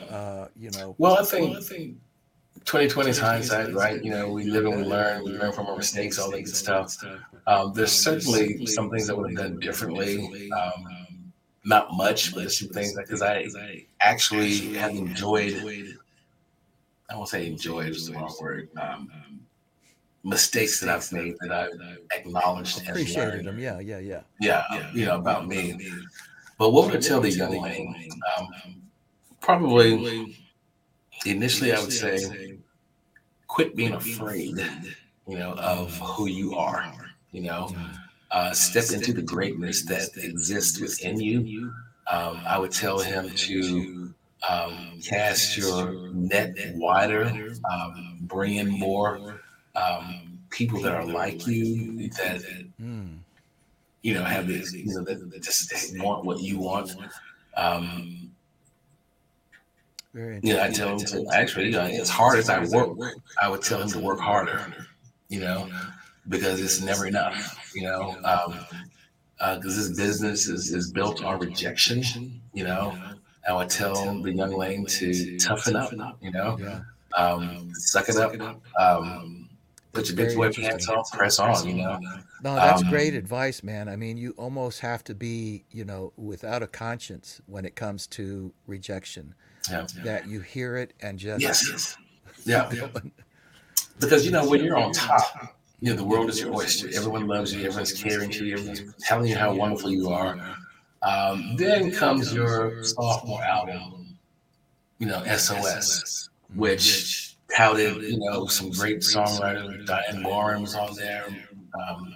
Uh, you know, Well, I think 2020 is hindsight, right? You know, we live and we learn. We learn from our mistakes, all that good stuff. Um, there's certainly some things I would have done differently. Um, not much, but some things because I actually have enjoyed. I won't say enjoyed is the wrong word. Um, mistakes that I've made that I've acknowledged and appreciated learned. them. Yeah, yeah, yeah. Yeah, you know about me. But what would I tell the young Lane? Um, probably initially, I would say, quit being afraid, you know, of who you are. You know, uh, step into the greatness that exists within you, um, I would tell him to um, cast your net wider, um, bring in more um, people that are like you, that Mm. you know have this, you know, that, that just want what you want. Um, Know, I tell him to actually, you know, as hard as I work, I would tell him to work harder. You know, because it's never enough. You know, because this business is, is built on rejection. You know, I would tell the young lane to toughen up. You know, um, suck it up. Um, put your big boy pants on, press on. You know, No, that's Um, great advice, man. I mean, you almost have to be, you know, without a conscience when it comes to rejection. Yeah. That you hear it and just Yes. Yeah. Because you know when you're on top, you know the world is your oyster. Everyone loves you. Everyone's caring to you. Everyone's telling you how wonderful you are. Um, then comes your sophomore album, you know SOS, which touted you know some great songwriters. Diane Warren was on there. Um,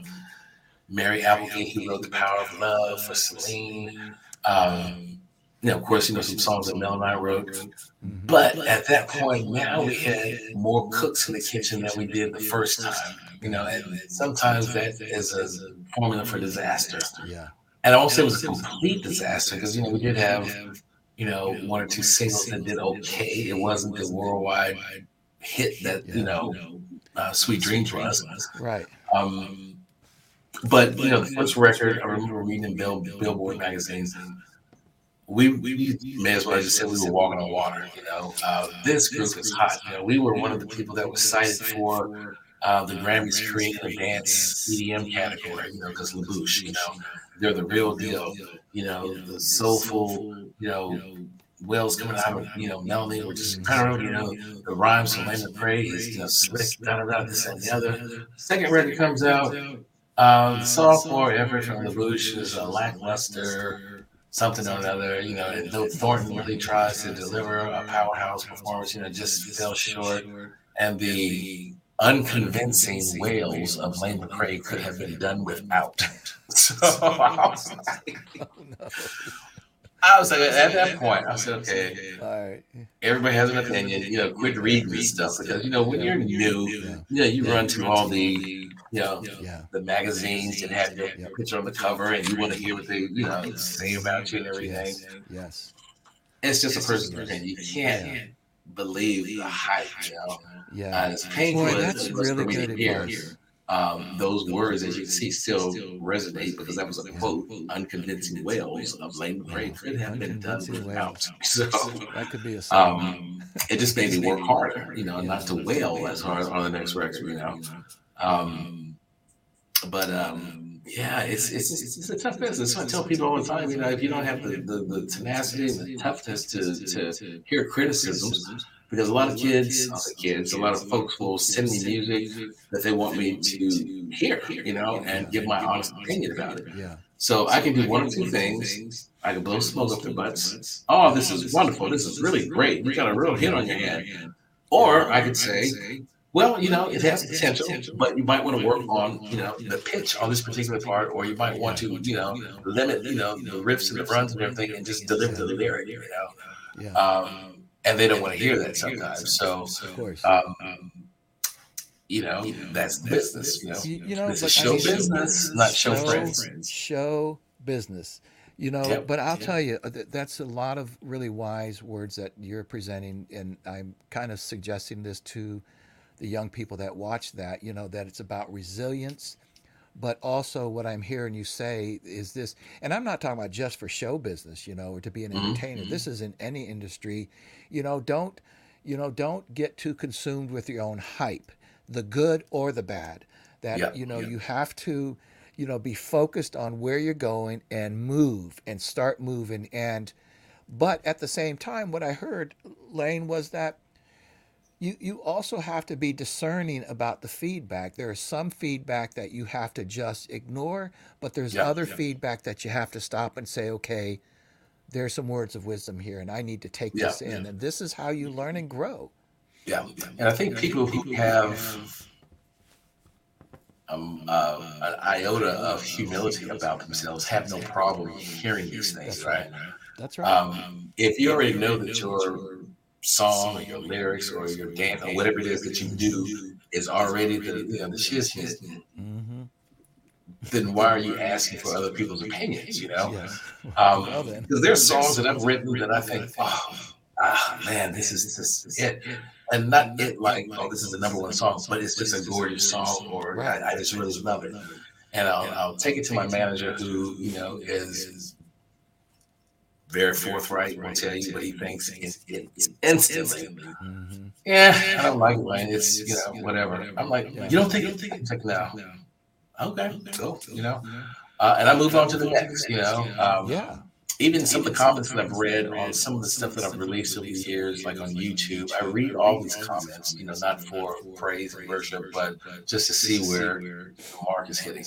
Mary Applegate, who wrote "The Power of Love" for Celine. Um, you know, of course, you know some songs that Mel and I wrote. Mm-hmm. But at that point, now we had more cooks in the kitchen than we did the first time. You know, and sometimes that is a formula for disaster. yeah, And I won't say it was a complete disaster because you know we did have you know one or two singles that did okay. It wasn't the worldwide hit that you know uh, "Sweet Dreams" was. right. Um, but you know, the first record I remember reading in Bill, Billboard magazines. We, we may as well just say we were walking on water. You know, uh, this group is hot. You know, we were one of the people that was cited for uh, the Grammys creating a dance EDM category. You know, because La Bouche, you know, they're the real deal. You know, the soulful. You know, Wells coming out of you know Melanie, just kind of you know the rhymes from Lane Praise. You know, slick, da da this and the other. Second record comes out. Um, the sophomore effort from La Bouche is a lackluster something or another, you know, and though Thornton really tries to deliver a powerhouse performance, you know, just fell short. And the unconvincing wails of Lane McCray could have been done without. So I was like, I was like, at that point, I said, okay, right. everybody has an opinion. You know, quit reading this stuff because you know when you're new, you know, you run to all the you know Yeah. the magazines that have your Yeah. picture on the cover, and you want to hear what they you know say about you and everything. Yes. Yes. It's just a person's opinion. You can't believe the hype. You know, Yeah. and it's painful. Boy, that's it really me to good hear. advice. Um, those words, as you can see, still resonate because that was a quote. Unconvincing wails of Lane McCray could have been done Unconvincing without. wails. So. That could be a song. um, it just made me work harder, you know, not to wail as hard on the next record, you know. Um, but um, yeah, it's, it's it's it's a tough business. So I tell people all the time, you know, if you don't have the, the, the tenacity and the toughness to, to hear criticisms, because a lot of kids, kids, a lot of folks will send me music that they want me to hear, you know, and give my honest opinion about it. yeah. So I can do one of two things. I can blow smoke up their butts. Oh, this is wonderful. This is really great. You got a real hit on your hand. Or I could say, well, you know, it has potential, but you might want to work on, you know, the pitch on this particular part, or you might want to, you know, limit, you know, the riffs and the runs and everything, and just deliver the lyric, you know. Yeah. Um, and they don't want to hear that sometimes. So, Of course. um, you know, that's business. You know, You, you know, this but is I show mean, business, not show friends. Show business. You know, Yep. but I'll tell you, uh, that's a lot of really wise words that you're presenting, and I'm kind of suggesting this to the young people that watch that. You know, that it's about resilience, but also what I'm hearing you say is this, and I'm not talking about just for show business, you know, or to be an Mm-hmm. entertainer. This is in any industry. You know, don't you know, don't get too consumed with your own hype, the good or the bad. That Yeah, you know, yeah. you have to, you know, be focused on where you're going and move and start moving. And but at the same time, what I heard, Lane, was that you you also have to be discerning about the feedback. There is some feedback that you have to just ignore, but there's Yeah, other yeah. feedback that you have to stop and say, okay, there's some words of wisdom here, and I need to take Yeah, this in. yeah. And this is how you learn and grow. Yeah, and I think people who have um, uh, an iota of humility about themselves have no problem hearing these things, right? That's right. Um, if you already know that your song or your lyrics or your dance or whatever it is that you do is already the you know the shiz hit, mm-hmm. then why are you asking for other people's opinions? You know, Yes. um, Well there's songs that I've written that I think, oh, ah, man, this is this is it, and not it like, oh, this is the number one song, but it's just a gorgeous song, or Right. I, I just really love it, and I'll, I'll take it to my manager, who you know is very forthright, will tell you what he thinks in, in, instantly. Mhm. Yeah, I don't like it. It's you know whatever. I'm like, you don't think it? It's like no. Okay, cool. You know, uh, and I move on to the next. You know, um, Yeah. even some of the comments that I've read on some of the stuff that I've released over the years, like on YouTube, I read all these comments. You know, not for praise and worship, but just to see where the mark is hitting.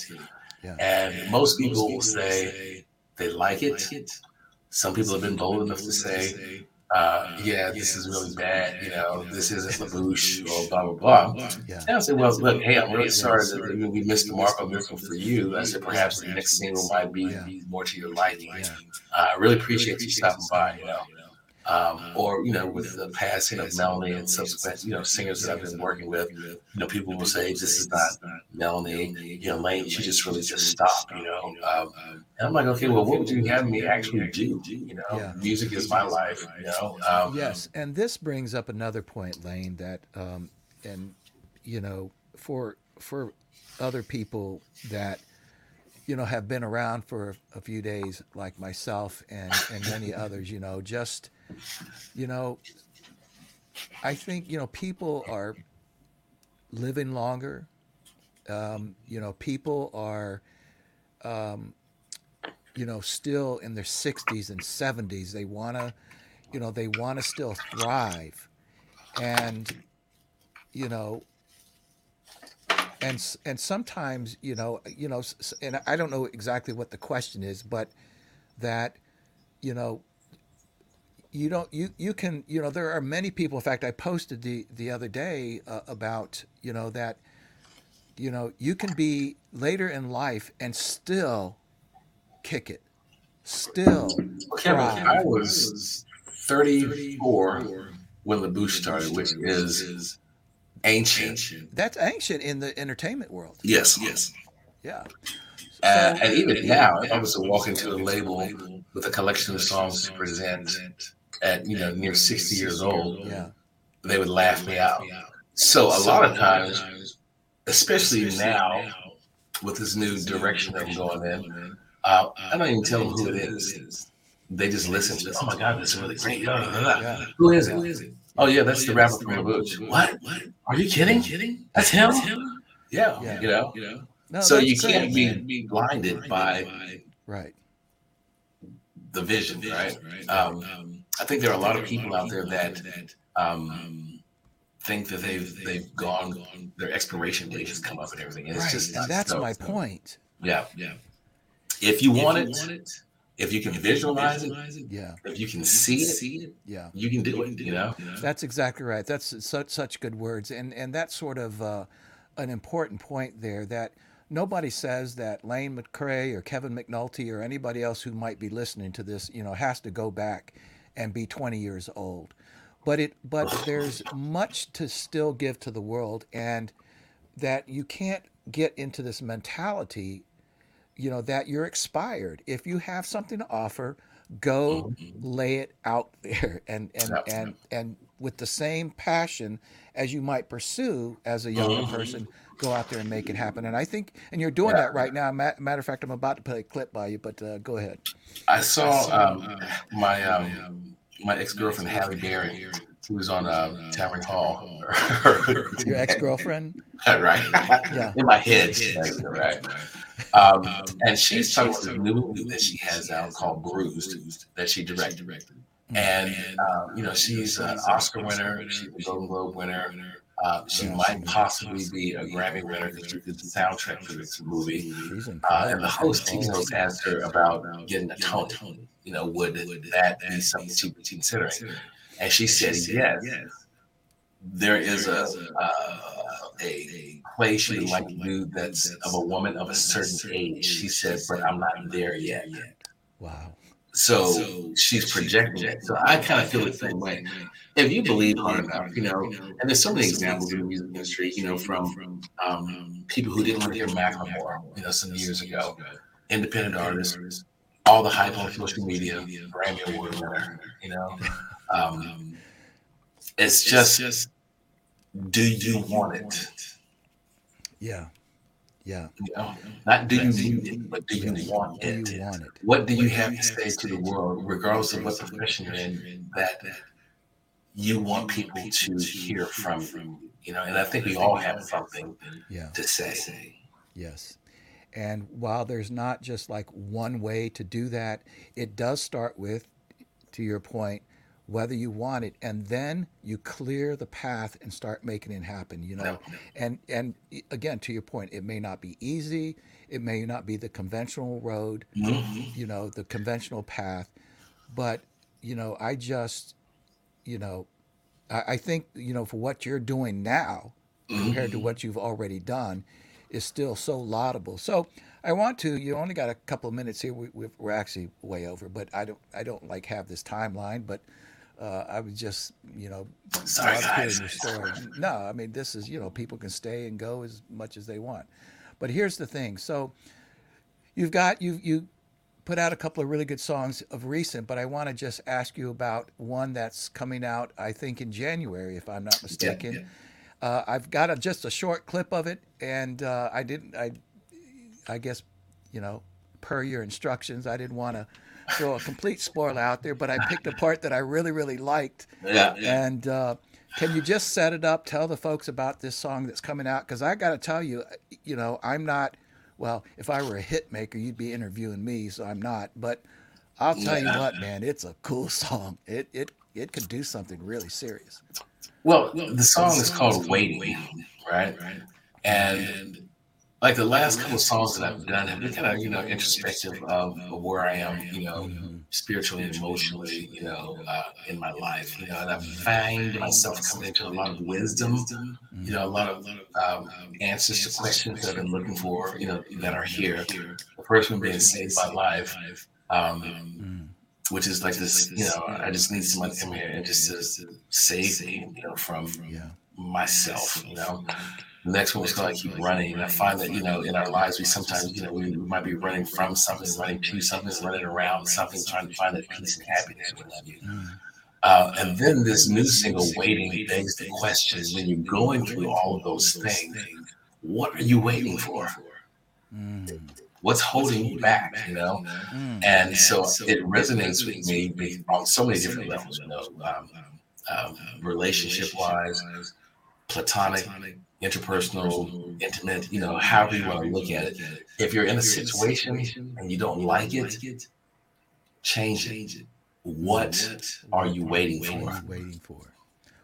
Yeah. And most people will say they like it. Some people have been bold enough to say, uh, yeah, this is really bad. You know, this isn't La Bouche or blah, blah, blah. Yeah. And I said, well, look, hey, I'm really sorry that we missed the mark on this one for you. I said, perhaps the next single might be, more to your liking. Uh, I really appreciate you stopping by, you know. Um, or, you know, with the passing of Melanie and subsequent, you know, singers that I've been working with, you know, people will say, this is not Melanie, you know, Lane, she just really just stopped, you know. Um, and I'm like, okay, well, what would you have me actually do? You know, Yeah. music is my life, you know. Um, Yes, and this brings up another point, Lane. That um, and you know, for for other people that you know have been around for a few days, like myself and and many others, you know, just you know, I think you know people are living longer. Um, you know, people are. Um, you know, still in their 60s and 70s. They want to, you know, they want to still thrive. And, you know, and and sometimes, you know, you know, and I don't know exactly what the question is, but that, you know, you don't you you can you know there are many people in fact i posted the the other day uh, about you know that you know you can be later in life and still kick it still Kevin, thrive. I was 34 when the La Bouche started, which is ancient. that's ancient in the entertainment world Yes, yes. yeah Uh, and even now, if I was to walk into a label with a collection of songs to present at you know near 60 years old, yeah they would laugh me out. So a lot of times, especially now with this new direction that I'm going in, uh, I don't even tell them who it is. They just listen to it. Oh my God, that's really great. Yeah. Who is it? Oh yeah, that's the rapper from the La Bouche. What? Are you kidding? kidding That's him? Yeah, Yeah. you know. no, so that's you great. can't be blinded by right the vision, right? Um, I think there are a lot of people out there that um, think that they've they've gone, their expiration date has come up and everything. And it's right just and not that's so. my point Yeah, yeah. If you want it, if you can visualize it, yeah if you can see it, yeah you can do it. You know. That's exactly right. That's such such good words, and and that's sort of uh, an important point there. That nobody says that Lane McCray or Kevin McNulty or anybody else who might be listening to this, you know, has to go back and be 20 years old. But it but there's much to still give to the world, and that you can't get into this mentality you know that you're expired. If you have something to offer go lay it out there and and and and with the same passion as you might pursue as a younger person go out there and make it happen. And i think and you're doing that right now. Matter of fact i'm about to play a clip by you but uh, go ahead. I saw um, my um, my ex girlfriend Halle Berry. who was on uh, Tamron Hall. your ex-girlfriend right? Yeah. In my head, like, right? Um, and she's talking about this new movie that she has out called Bruised that she directed. And um, you know, she's an Oscar winner. She's a Golden Globe winner. Uh, she might possibly be a Grammy winner because she did the soundtrack for this movie. Uh, and the host, you know, asked her about getting a Tony. You know, would that be something she would consider? And she said yes. there is a uh, a play she would like to do that's of a woman of a certain age. She said, "But I'm not there yet." Wow. So she's projecting it. So I kind of feel the same way. If you believe hard enough, you know, and there's so many examples in the music industry, you know, from um, people who didn't want to hear Macklemore, you know, some years ago, independent artists, all the hype on social media, Grammy Award winner, you know. Um, it's just, do you want it? Yeah. Yeah. You know, not do you need it, but do you want Do it? you want it? What do you have to say to the world, regardless of what profession you're in, that you want people to hear from you? You know, and I think we all have something Yeah. to say. Yes. And while there's not just like one way to do that, it does start with, to your point, whether you want it, and then you clear the path and start making it happen. You know, and and again, to your point, it may not be easy. It may not be the conventional road. Mm-hmm. You know, the conventional path, but you know, I just, you know, I, I think you know for what you're doing now compared to what you've already done is still so laudable. So I want to. You only got a couple of minutes here. We, we're actually way over, but I don't. I don't like have this timeline. But uh, I was just, you know, Sorry, hearing your story. No, I mean this is, you know, people can stay and go as much as they want. But here's the thing. So you've got you you put out a couple of really good songs of recent, but I want to just ask you about one that's coming out, I think, in January, if I'm not mistaken. Uh, I've got a, just a short clip of it, and uh, I didn't. I, I guess, you know, per your instructions, I didn't want to throw a complete spoiler out there, but I picked a part that I really, really liked. Yeah, yeah. And uh, can you just set it up? Tell the folks about this song that's coming out, because I got to tell you, you know, I'm not. Well, if I were a hit maker, you'd be interviewing me, so I'm not. But I'll tell you what, man, it's a cool song. It it it could do something really serious. Well, the song is called Waiting, right? right? And like the last couple of songs that I've done have been kind of, you know, introspective of where I am, you know, mm-hmm. Spiritually and emotionally, you know, uh, in my life, you know, and I find myself coming into a lot of wisdom, you know, a lot of um, answers to questions that I've been looking for, you know, that are here. The first one being Saved by Life, um, which is like this, you know, I just need someone to come here and just to save me, you know, from myself, you know. The next one was going to Keep Running. And I find that, you know, in our lives, we sometimes, you know, we, we might be running from something, running to something, running around something, trying to find that peace and happiness have you. Uh, and then this new single, Waiting, begs the question when you're going through all of those things, what are you waiting for? What's holding you back, you know? And so it resonates with me on so many different levels, you know, um, um, relationship wise, platonic, interpersonal, intimate, you know, however you want to look at it. If you're in a situation and you don't like it, change it. What are you waiting for? waiting for?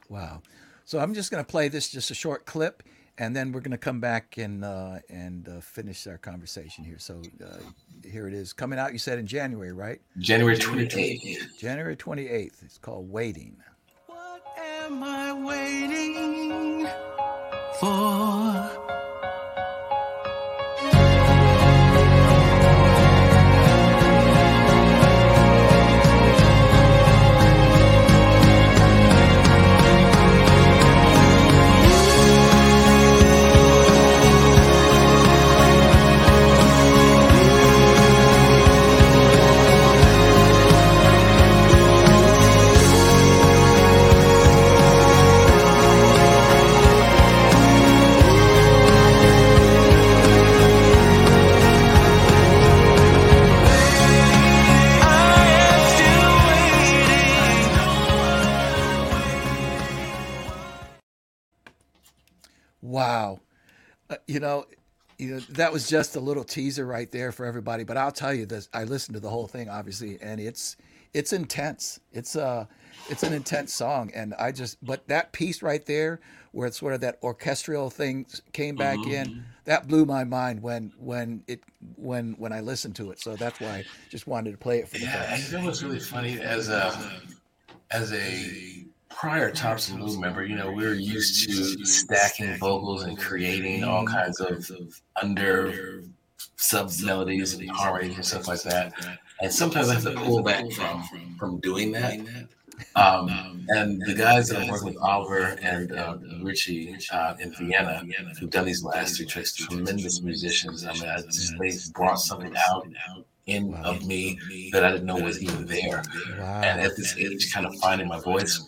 Wow. So I'm just going to play this, just a short clip, and then we're going to come back and uh, and uh, finish our conversation here. So uh, here it is, coming out. You said in January, right? January 28th. January 28th. It's called Waiting. What am I waiting for? Wow. Uh, you know, you know that was just a little teaser right there for everybody. But I'll tell you this: I listened to the whole thing, obviously, and it's it's intense. It's uh it's an intense song, and I just but that piece right there, where it's sort of that orchestral thing came back in, that blew my mind when when it when when I listened to it. So that's why I just wanted to play it for the Yeah, folks. and you know what's really funny as a as a prior Tops in Blue member, you know, we were used to stacking vocals and creating all kinds of under sub melodies and harmonies and stuff like that. And sometimes I have to pull back from from doing that. Um, and the guys that I work with, Oliver and uh, Richie uh, in Vienna, who've done these last two tracks, tremendous musicians. I mean, I just, they brought something out in of me that I didn't know was even there. Wow. And at this age, kind of finding my voice.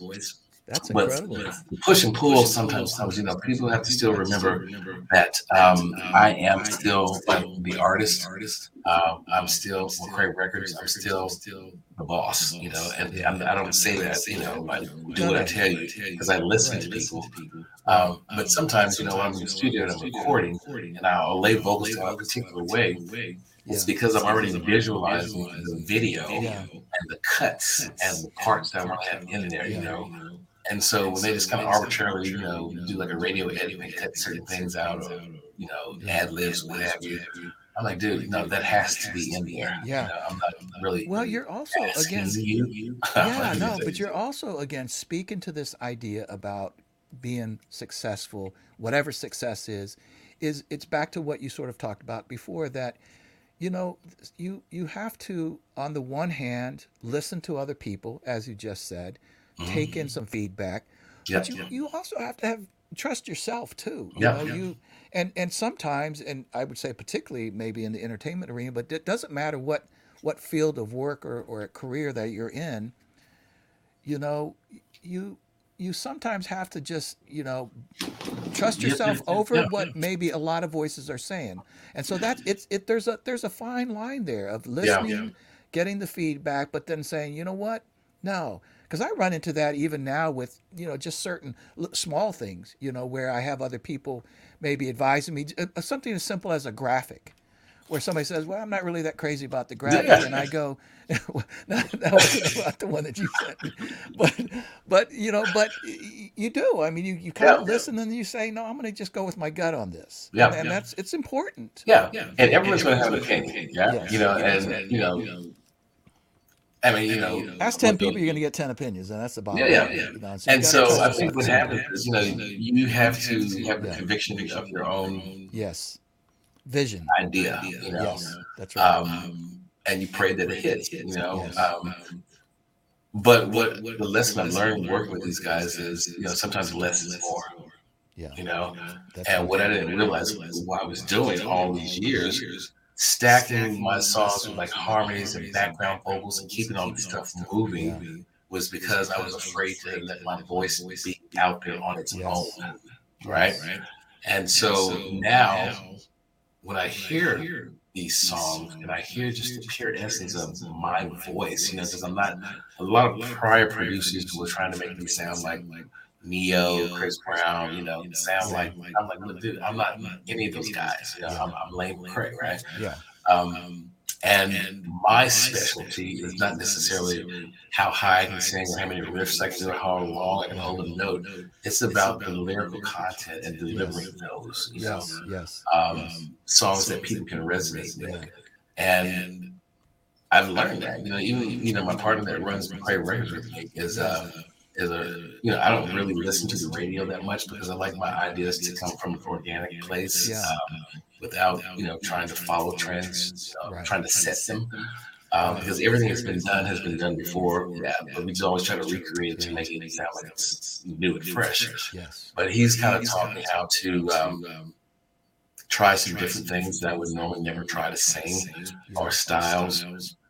That's But incredible. push and pull sometimes comes, you know, people have to still remember that um, I am still the artist. Um, I'm still Craig Records. I'm still the boss, you know, and I'm, I don't say that, you know, like do what I tell you because I listen to people. Um, but sometimes, you know, I'm in the studio and I'm recording and I'll lay vocals in a particular way. It's because I'm already visualizing the video Yeah. and the cuts and the parts that I want to have in there, you know. And so when they just kind of arbitrarily, you know, do like a radio edit and cut certain things out or, you know, ad libs, what have you. I'm like, dude, no, that has to be in there. Yeah. You know, I'm not really Well, you're also asking again. you. Yeah, no, but you're also again speaking to this idea about being successful, whatever success is, is it's back to what you sort of talked about before that you know you you have to on the one hand listen to other people as you just said mm-hmm. take in some feedback Yeah, but you, yeah. you also have to have trust yourself too you Yeah, know yeah. you and and sometimes and i would say particularly maybe in the entertainment arena but it doesn't matter what what field of work or, or career that you're in you know you you sometimes have to just you know trust Yeah, yourself yeah, over yeah, what yeah. maybe a lot of voices are saying. And so that's it's it there's a there's a fine line there of listening getting the feedback but then saying you know what? No. Because i run into that even now with you know just certain l- small things you know where i have other people maybe advising me uh, something as simple as a graphic where somebody says, "Well, I'm not really that crazy about the graphic," Yeah. and I go, "No, that wasn't about the one that you sent me." But, but you know, but you do. I mean, you, you kind Yeah. of listen and you say, "No, I'm going to just go with my gut on this." Yeah. and, and Yeah. that's it's important. Yeah, yeah, and everyone's going to have an opinion. Yeah, Yes. you know, and you know, I mean, you know, Ask ten people, you're going to get ten opinions, and that's the bottom. Yeah, yeah, yeah. you know, you And so I yourself. think what happens is, you know, you have to have the Yeah. conviction of your own Yes, vision. idea, you know, Yes, that's right. um, and you pray that it hits, you know. Yes. Um, but what what the lesson I've learned working with these guys is, you know, sometimes less is more, yeah, you know. that's And what I didn't realize what I was doing all these years, stacking my songs with like harmonies and background vocals and keeping all this stuff moving was because I was afraid to let my voice be out there on its Yes. own. Right. And so now when I hear these songs and I hear just the pure essence of my voice, you know, because I'm not a lot of prior producers were trying to make me sound like Ne-Yo, Chris Brown, you know, sound like I'm like, look, dude, I'm not any of those guys. You know, I'm, I'm Lane Craig, right? Yeah, Um, and my specialty is not necessarily how high I can sing or how many riffs I can do or how long I can hold a note. It's about the lyrical content and delivering those, you know, yes, yes. um, songs that people can resonate with. And I've learned that, you know, even you know, my partner that runs Craig Records with me is uh is a you know, I don't really listen to the radio that much because I like my ideas to come from an organic place. Yeah. Um, without, you know, trying to follow trends, know, Right. trying to set them. Um, because everything that's been done has been done before, yeah, but we just always try to recreate it to make it sound like it's new and fresh. Yes. But he's kind of taught me how to um, try some different things that I would normally never try to sing or styles.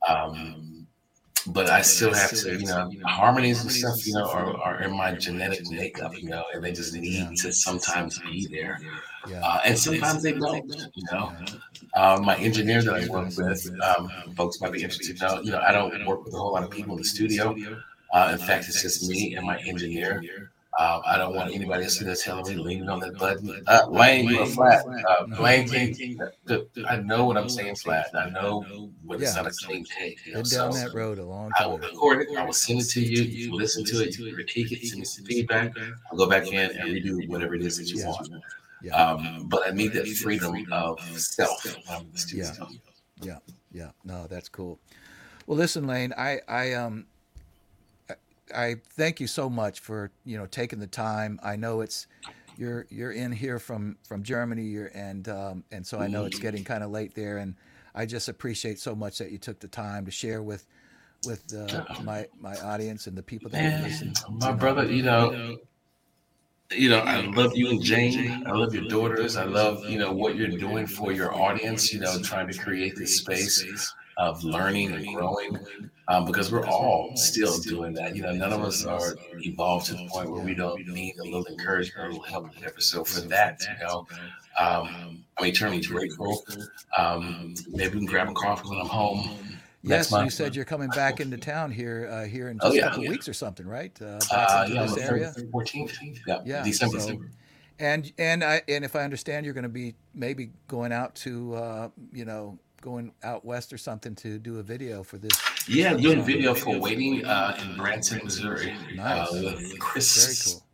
Um, but I still have to, you know, harmonies and stuff, you know, are, are in my genetic makeup, you know, and they just need to sometimes be there. Uh, and sometimes they don't, you know. Uh, my engineer that I work with, um, folks might be interested to know, you know, I don't work with a whole lot of people in the studio. Uh, in fact, it's just me and my engineer. Uh, I don't want anybody to else there telling me leaning on that button. Uh, Lane, you're flat. Uh, Lane, King, I know what I'm saying flat. I know when it's Yeah. not a clean take. You know, Been down so that road a long I will record it. I will send it to you. You listen to it. You critique it. Send me some feedback. I'll go back in and redo whatever it is that you want. Yeah. Um, but I need that freedom of self. when I'm in the studio. Yeah. Yeah. No, that's cool. Well, listen, Lane, I, I, um, I thank you so much for you know taking the time. I know it's you're you're in here from from Germany, you're, and um, and so I know it's getting kind of late there, and I just appreciate so much that you took the time to share with with uh, my my audience and the people that Man, listen. my brother, you know, you know, I love you and Jane. I love your daughters. I love, you know, what you're doing for your audience, you know, trying to create this space of learning and growing. Um, because we're all still doing that. You know, none of us are evolved to the point where we don't need a little encouragement, a little help, whatever. So for that, you know, um, I'm eternally grateful. Um, maybe we can grab a coffee when I'm home. Yes, you said you're coming back into town here uh, here in Oh, just yeah, a couple yeah. weeks or something, right? Uh, Uh, yeah, this area. 14th. Yeah, Yeah, December. so- And and I and if I understand, you're going to be maybe going out to uh, you know going out west or something to do a video for this. Yeah, doing a video for Waiting uh, in Branson, Missouri, Nice. uh, with Chris Very cool.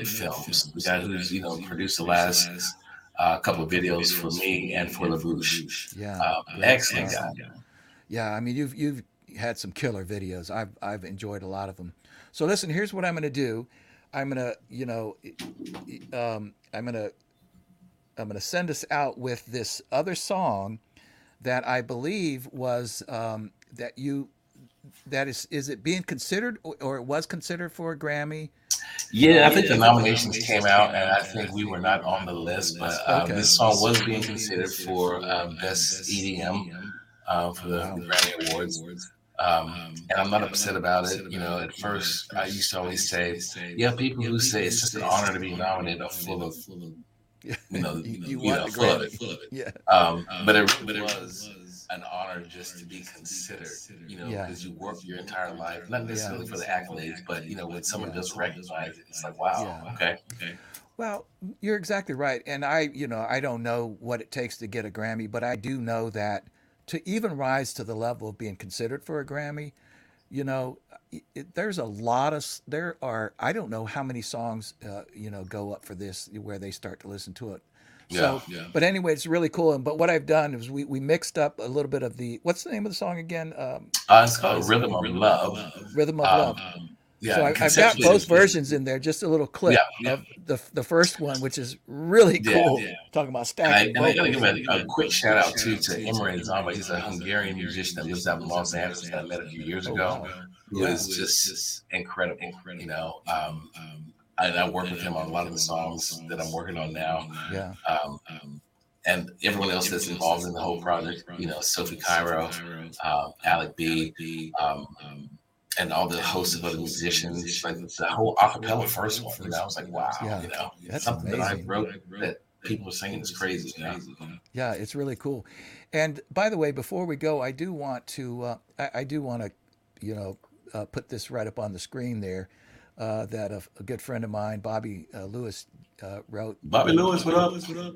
Canote Films, the guy who's you know produced the last uh, couple of videos for me and for La Bouche. Yeah, Uh, yeah, excellent guy. Yeah, I mean you've you've had some killer videos. I've I've enjoyed a lot of them. So listen, here's what I'm going to do. I'm going to you know um, I'm going to I'm going to send us out with this other song that I believe was um, that you that is is it being considered or- or it was considered for a Grammy? Yeah, I think the nominations came out, and I think we were not on the list, but uh, Okay. this song was being considered for uh, best EDM uh, for the Grammy Awards. Um, and I'm not upset about it. You know, at first I used to always say, "Yeah, people who say it's just an honor to be nominated are full of, you know, You- you, you know, want the full of it." Yeah. Um, but it really was an honor just to be considered. You know, Yeah. because you work your entire life, not necessarily for the accolades, but you know, when someone does recognize it, it's like, wow, Yeah. okay, okay. Well, you're exactly right. And I, you know, I don't know what it takes to get a Grammy, but I do know that to even rise to the level of being considered for a Grammy, you know, it, there's a lot of, there are, I don't know how many songs, uh, you know, go up for this where they start to listen to it. So, Yeah, yeah. but anyway, it's really cool. And, but what I've done is we, we mixed up a little bit of the, what's the name of the song again? Um, Uh, it's called Rhythm of Love. Rhythm of Um, Love. Yeah, so I, I've got both versions in there, just a little clip Yeah, of the the first one, which is really cool. yeah. Talking about I, stacking and I gotta give a, a quick shout out too to Imre Zamba. He's a Hungarian musician that lives out in Los Angeles that I met a few years Oh, ago. Who is just incredible. incredible. You know, um, and I work with him on a lot of the songs that I'm working on now. Yeah. Um, and everyone else that's involved in the whole project, you know, Sophie Cairo, um, Alec B, um, and all the hosts of other musicians, like the whole acapella first one. You know, I was like, wow, Yeah. you know, That's something that I wrote that people are singing is crazy. You know? Yeah, it's really cool. And by the way, before we go, I do want to uh, I, I do want to, you know, uh, put this right up on the screen there. Uh, that a, a good friend of mine, Bobby uh, Lewis, uh, wrote. Bobby Lewis, what up? What up?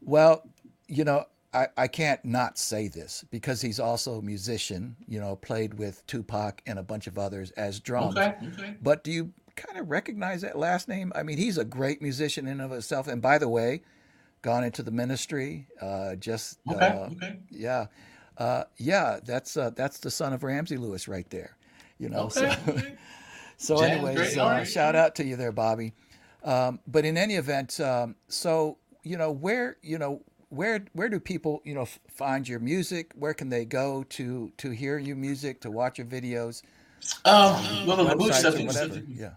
Well, you know, I, I can't not say this because he's also a musician, you know, played with Tupac and a bunch of others as drums. Okay, okay. But do you kind of recognize that last name? I mean, he's a great musician in and of itself. And by the way, gone into the ministry, uh, just, Okay, uh, okay. yeah. Uh, yeah, that's uh, that's the son of Ramsey Lewis right there, you know. Okay, So, so anyways, uh, right. shout out to you there, Bobby. Um, but in any event, um, so you know where you know where where do people you know f- find your music? Where can they go to to hear your music, to watch your videos? Um, well, the La Bouche stuff, you Yeah.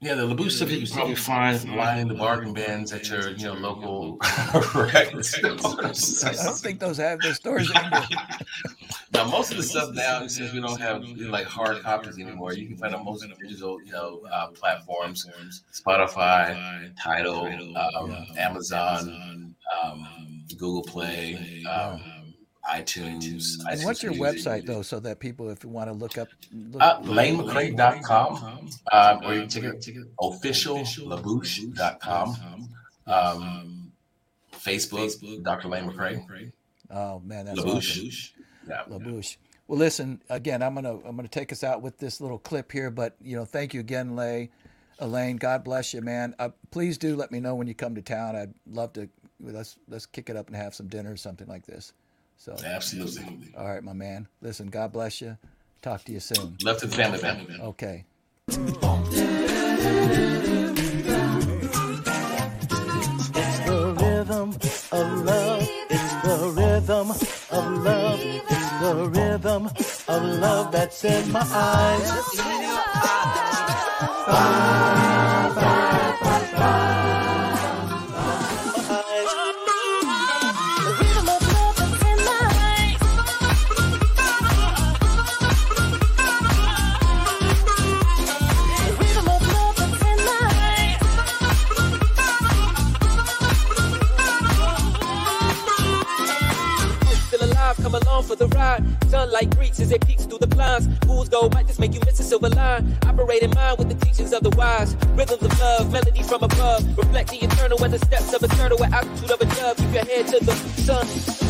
yeah, the La Bouche stuff you can probably find lining the bargain bins at your, you know, local record stores. I don't think those have those stores anymore. Now, most of the stuff now, since we don't have like hard copies anymore, you can find on most digital, you know, uh, platforms, Spotify, Tidal, um, Amazon, um, Google Play, um, iTunes. And what's your Music. website though, so that people, if you want to look up, look, Uh, LaneMcCray.com, um, or you can check it officiallabouche.com. Um, Facebook, Dr. Lane McCray. oh man, that's awesome. La Bouche. Yeah. La Bouche. Well, listen again. I'm gonna I'm gonna take us out with this little clip here, but you know, thank you again, Lay, Elaine. God bless you, man. Uh, please do let me know when you come to town. I'd love to. Let's let's kick it up and have some dinner or something like this. So, Absolutely. all right, my man. Listen, God bless you. Talk to you soon. Love to the family, man. Okay. It's the rhythm of love. It's the rhythm of love. It's the rhythm of love that's in my eyes. Still the ride. Sunlight greets as it peeks through the blinds. Fools go might just make you miss a silver line. Operate in mind with the teachings of the wise. Rhythms of love, melody from above. Reflect the eternal and the steps of turtle with altitude of a dove. Keep your head to the sun.